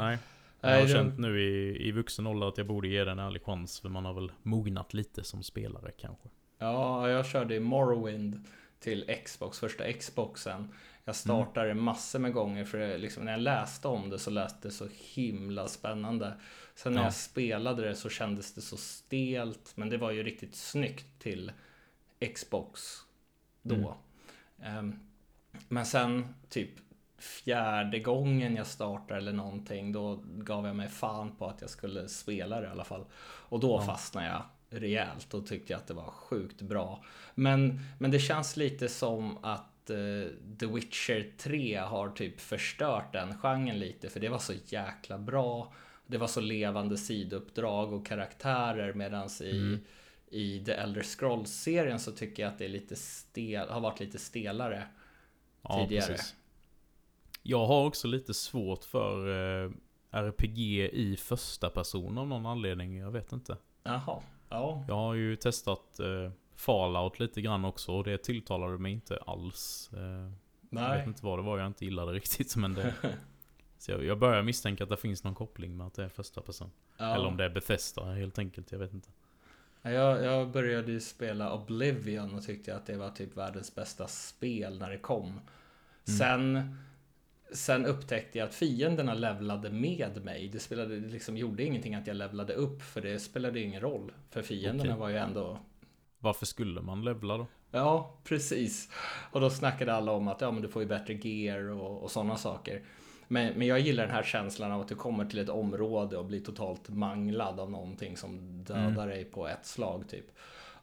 nej. Jag har det- känt nu i, i vuxen ålder att jag borde ge den en ärlig chans för man har väl mognat lite som spelare kanske. Ja, jag körde i Morrowind till Xbox, första Xboxen. Jag startade massor med gånger för det, liksom, när jag läste om det så lät det så himla spännande. Sen när Ja. jag spelade det så kändes det så stelt, men det var ju riktigt snyggt till Xbox då. Mm. Ehm, men sen typ fjärde gången jag startade eller någonting, då gav jag mig fan på att jag skulle spela det i alla fall. Och då Ja. fastnade jag rejält och tyckte att det var sjukt bra. Men, men det känns lite som att eh, The Witcher 3 har typ förstört den genren lite, för det var så jäkla bra. Det var så levande sidouppdrag och karaktärer medans i, Mm. i The Elder Scrolls-serien så tycker jag att det är lite stel, har varit lite stelare. Ja, Tidigare. precis. Jag har också lite svårt för eh, RPG i första person av någon anledning. Jag vet inte. Jaha, ja. Jag har ju testat eh, Fallout lite grann också och det tilltalade mig inte alls. Eh, jag Nej. vet inte vad det var jag inte gillade riktigt men det... Så jag, jag börjar misstänka att det finns någon koppling med att det är första person. Ja. Eller om det är Bethesda helt enkelt, jag vet inte. Ja, Jag, jag började ju spela Oblivion och tyckte att det var typ världens bästa spel när det kom. Mm. Sen, sen upptäckte jag att fienderna levlade med mig. Det, spelade, liksom gjorde ingenting att jag levlade upp för det spelade ingen roll. För fienderna Okej. var ju ändå Varför skulle man levla då? Ja, precis. Och då snackade alla om att ja, men du får ju bättre gear och, och sådana saker. Men, men jag gillar den här känslan av att du kommer till ett område och blir totalt manglad av någonting som dödar dig på ett slag typ.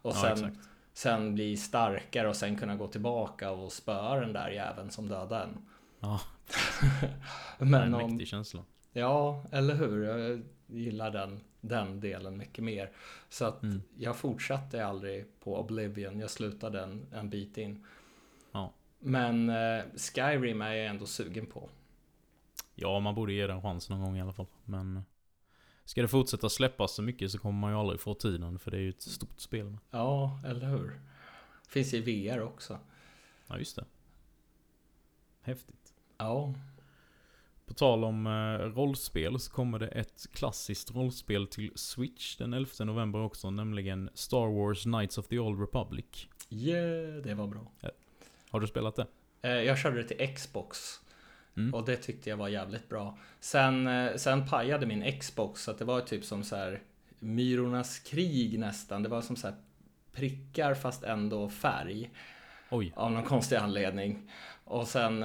Och Ja, sen, exakt. sen bli starkare och sen kunna gå tillbaka och spöa den där jäveln som dödade en. Ja, Men en om, mäktig känsla. Ja, eller hur? Jag gillar den, den delen mycket mer. Så att Mm. jag fortsatte aldrig på Oblivion. Jag slutade en, en bit in. Ja. Men eh, Skyrim är jag ändå sugen på. Ja, man borde ge den en chans någon gång i alla fall. Men ska det fortsätta släppas så mycket så kommer man ju aldrig få tiden. För det är ju ett stort spel. Ja, eller hur? Finns i VR också. Ja, just det. Häftigt. Ja, På tal om eh, rollspel så kommer det ett klassiskt rollspel till Switch den 11 november också. Nämligen Star Wars Knights of the Old Republic. yeah, det var bra. Har du spelat det? Eh, jag körde det till Xbox. Mm. Och det tyckte jag var jävligt bra. Sen, eh, sen pajade min Xbox så att det var typ som så här Myrornas krig nästan. Det var som så här prickar fast ändå färg. Oj. Av någon konstig anledning. Och sen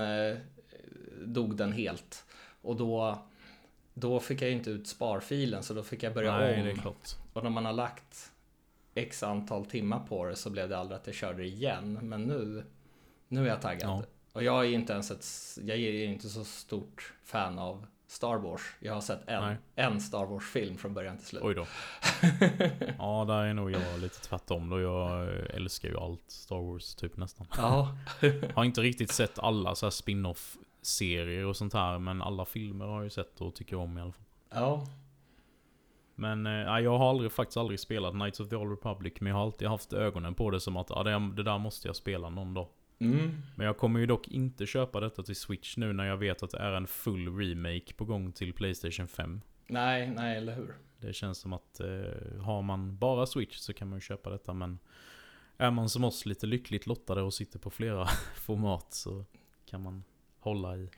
dog den helt. Och då, då fick jag ju inte ut sparfilen så då fick jag börja Nej, om. det är klart. Och när man har lagt X antal timmar på det så blev det aldrig att jag körde igen. Men nu, nu är jag taggad. Ja. Och jag är inte ens ett, jag är inte så stort fan av Star Wars. Jag har sett en, Nej. en Star Wars-film från början till slut. Oj då. Ja, där är nog jag lite tvärtom då. Jag älskar ju allt Star Wars typ nästan. Ja, Har inte riktigt sett alla så här spin-off serier och sånt här. Men alla filmer har jag ju sett och tycker om i alla fall. ja, Men eh, ja, jag har aldrig, faktiskt aldrig spelat Knights of the Old Republic, men jag har alltid haft ögonen på det som att ja, det, det där måste jag spela någon dag. Mm. Men jag kommer ju dock inte köpa detta till Switch nu när jag vet att det är en full remake på gång till Playstation 5. Nej, nej, eller hur? Det känns som att eh, har man bara Switch så kan man ju köpa detta men är man som oss lite lyckligt lottade och sitter på flera format så kan man hålla i,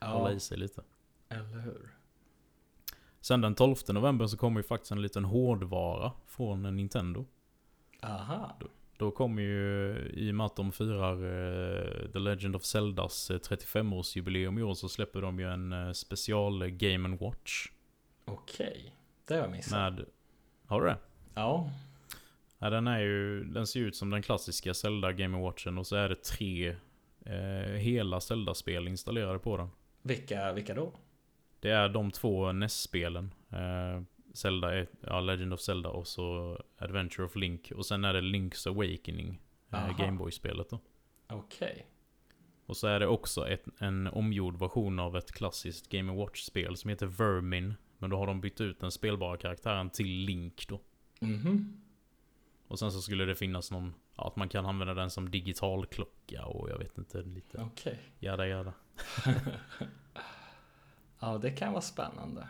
hålla Ja, i sig lite. eller hur? Sen den 12 november så kommer ju faktiskt en liten hårdvara från Nintendo. Aha. Då kommer ju, i och med att de firar eh, The Legend of Zeldas eh, 35-årsjubileum i år så släpper de ju en eh, special Game Watch. Okej. Det har jag missat. Med, har du det? Ja. Ja, den är ju, den ser ut som den klassiska Zelda Game Watchen och så är det tre eh, hela Zelda-spel installerade på den. Vilka, vilka då? Det är de två NES-spelen. Eh, Zelda, ja, Legend of Zelda och så Adventure of Link. Och sen är det Link's Awakening. Eh, Gameboy-spelet då. Okej. Och så är det också ett, en omgjord version av ett klassiskt Game Watch-spel som heter Vermin. Men då har de bytt ut den spelbara karaktären till Link då. Mhm. Och sen så skulle det finnas någon, ja, att man kan använda den som digital klocka och jag vet inte lite. Okej. Jada jada. Ja, det kan vara spännande.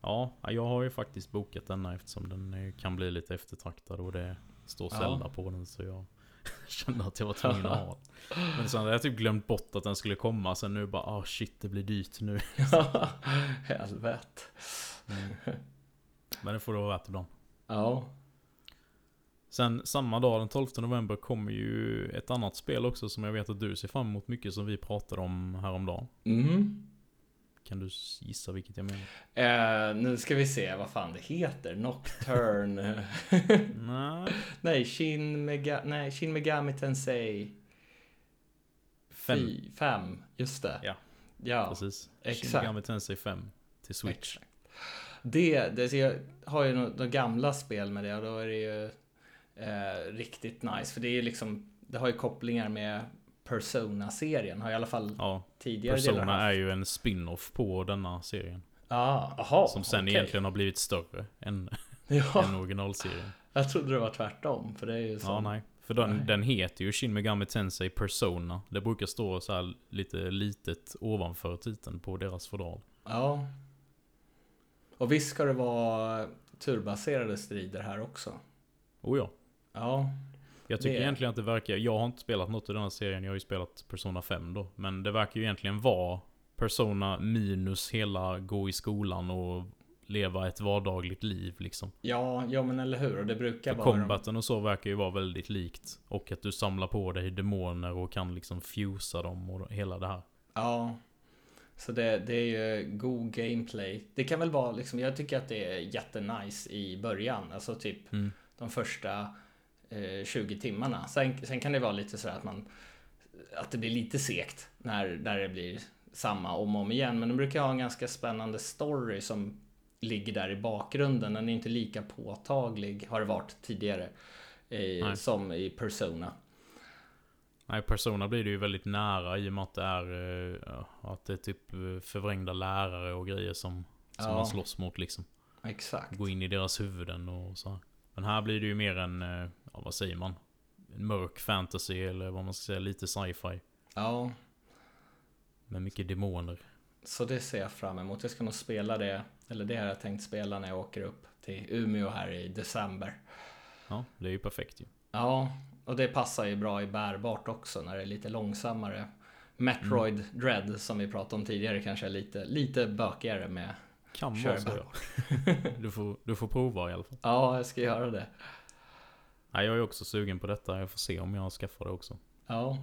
Ja, jag har ju faktiskt bokat denna eftersom den kan bli lite eftertraktad och det står Ja. Zelda på den så jag kände att jag var tvungen att ha den. Men sen hade jag typ glömt bort att den skulle komma sen nu bara ah shit det blir dyrt nu. Helvete. Men det får det vara värt ibland. Ja. Sen samma dag, den 12 november, kommer ju ett annat spel också som jag vet att du ser fram emot mycket som vi pratade om häromdagen. Mm. Kan du gissa vilket jag menar? Eh, nu ska vi se vad fan det heter. Nocturne. Nej. nej, Shin, Mega nej, Shin Megami Tensei Fem. Fem. Just det. Ja. Ja, Precis. exakt. Shin Megami Tensei 5 till Switch. Exakt. Det, det jag har ju några gamla spel med det och då är det ju eh, riktigt nice. För det är liksom, det har ju kopplingar med Persona-serien. Har i alla fall Ja, tidigare Persona är ju en spin-off på denna serien. Ja, aha, Som sen okej. egentligen har blivit större än, Ja, än originalserien. jag trodde det var tvärtom. För det är ju Ja, som... nej. För den, Nej. den heter ju Shin Megami Tensei Persona. Det brukar stå så här lite litet ovanför titeln på deras fodral. Ja. Och visst ska det vara turbaserade strider här också? Oh ja. Ja, Jag tycker Det- egentligen att det verkar, jag har inte spelat något i den här serien, jag har ju spelat Persona 5 då. Men det verkar ju egentligen vara Persona minus hela gå i skolan och leva ett vardagligt liv liksom. ja, ja men eller hur. Och det brukar För vara... combaten och så verkar ju vara väldigt likt. Och att du samlar på dig demoner och kan liksom fusa dem och hela det här. Ja. Så det, det är ju god gameplay. Det kan väl vara liksom, jag tycker att det är jättenice i början. Alltså typ Mm. de första eh, 20 timmarna. Sen, sen kan det vara lite sådär att man att det blir lite segt när, när det blir samma om och om igen. Men de brukar ha en ganska spännande story som ligger där i bakgrunden. Den är inte lika påtaglig, har det varit tidigare, i, som i Persona. Nej, Persona blir det ju väldigt nära i och med att det är, eh, ja, att det är typ eh, förvrängda lärare och grejer som, som Ja. man slåss mot liksom. Exakt. Gå in i deras huvuden och så. här. Men här blir det ju mer en, eh, ja vad säger man? En mörk fantasy eller vad man ska säga, lite sci-fi. Ja, Med mycket demoner. så det ser jag fram emot. Jag ska nog spela det, eller det har jag tänkt spela när jag åker upp till Umeå här i december. Ja, det är ju perfekt ju. Ja, och det passar ju bra i bärbart också när det är lite långsammare. Metroid Mm. Dread som vi pratade om tidigare kanske är lite, lite bökigare med. Kan vara så ja. Du får, du får prova i alla fall. Ja, jag ska göra det. Nej, jag är också sugen på detta. Jag får se om jag skaffar det också. Ja,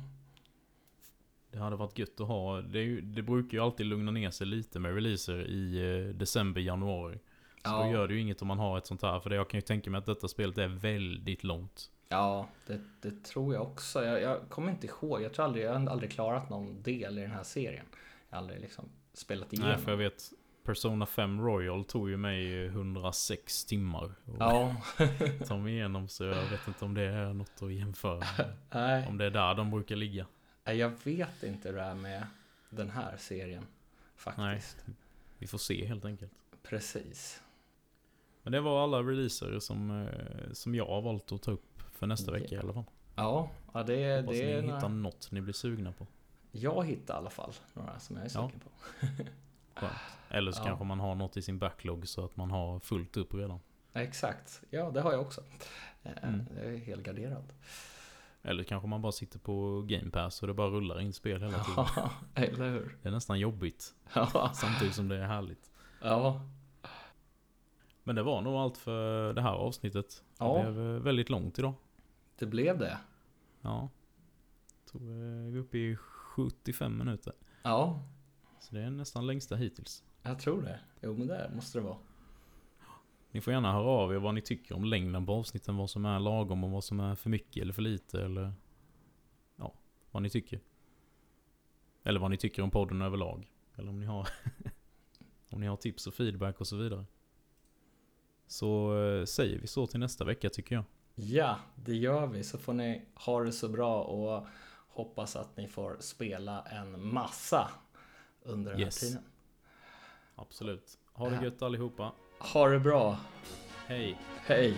Det hade varit gött att ha. Det, ju, det brukar ju alltid lugna ner sig lite med releaser i eh, december, januari. Så Ja. då gör det ju inget om man har ett sånt här. För det, jag kan ju tänka mig att detta spelet är väldigt långt. ja det, det tror jag också. Jag, jag kommer inte ihåg. Jag tror aldrig, jag har aldrig klarat någon del i den här serien. Jag har aldrig liksom spelat igenom. Nej, för jag vet Persona 5 Royal tog ju mig 106 timmar. Ja, Ta mig igenom så jag vet inte om det är något att jämföra. med. nej. Om det är där de brukar ligga. Nej, Jag vet inte det är med den här serien. Faktiskt. Vi får se helt enkelt. Precis. Men det var alla releaser som, eh, som jag har valt att ta upp för nästa Okej. vecka i alla fall. Ja, ja det, Hoppas det ni är hittar några... något ni blir sugna på. Jag hittar i alla fall några som jag är Ja. på. Skönt. Eller så Ja. kanske man har något i sin backlog så att man har fullt upp redan. Exakt, ja det har jag också. Eh, Mm. Jag är helgarderad. Eller kanske man bara sitter på Game Pass och det bara rullar in spel hela tiden. Ja, eller hur? Det är nästan jobbigt. Ja. Samtidigt som det är härligt. ja. Men det var nog allt för det här avsnittet. Det Ja. blev eh, väldigt långt idag. Det blev det. Ja. Tog, eh, vi är uppe i 75 minuter. Ja, Så det är nästan längsta hittills. jag tror det. Jo men det måste det vara. Ni får gärna höra av er vad ni tycker om längden på avsnitten. Vad som är lagom och vad som är för mycket eller för lite. Eller ja, vad ni tycker. Eller vad ni tycker om podden överlag. Eller om ni har, om ni har tips och feedback och så vidare. Så eh, säger vi så till nästa vecka tycker jag. Ja, det gör vi. Så får ni ha det så bra och hoppas att ni får spela en massa under den yes. här tiden. Absolut. Ha det gött allihopa. Ha det bra. Hej. Hej.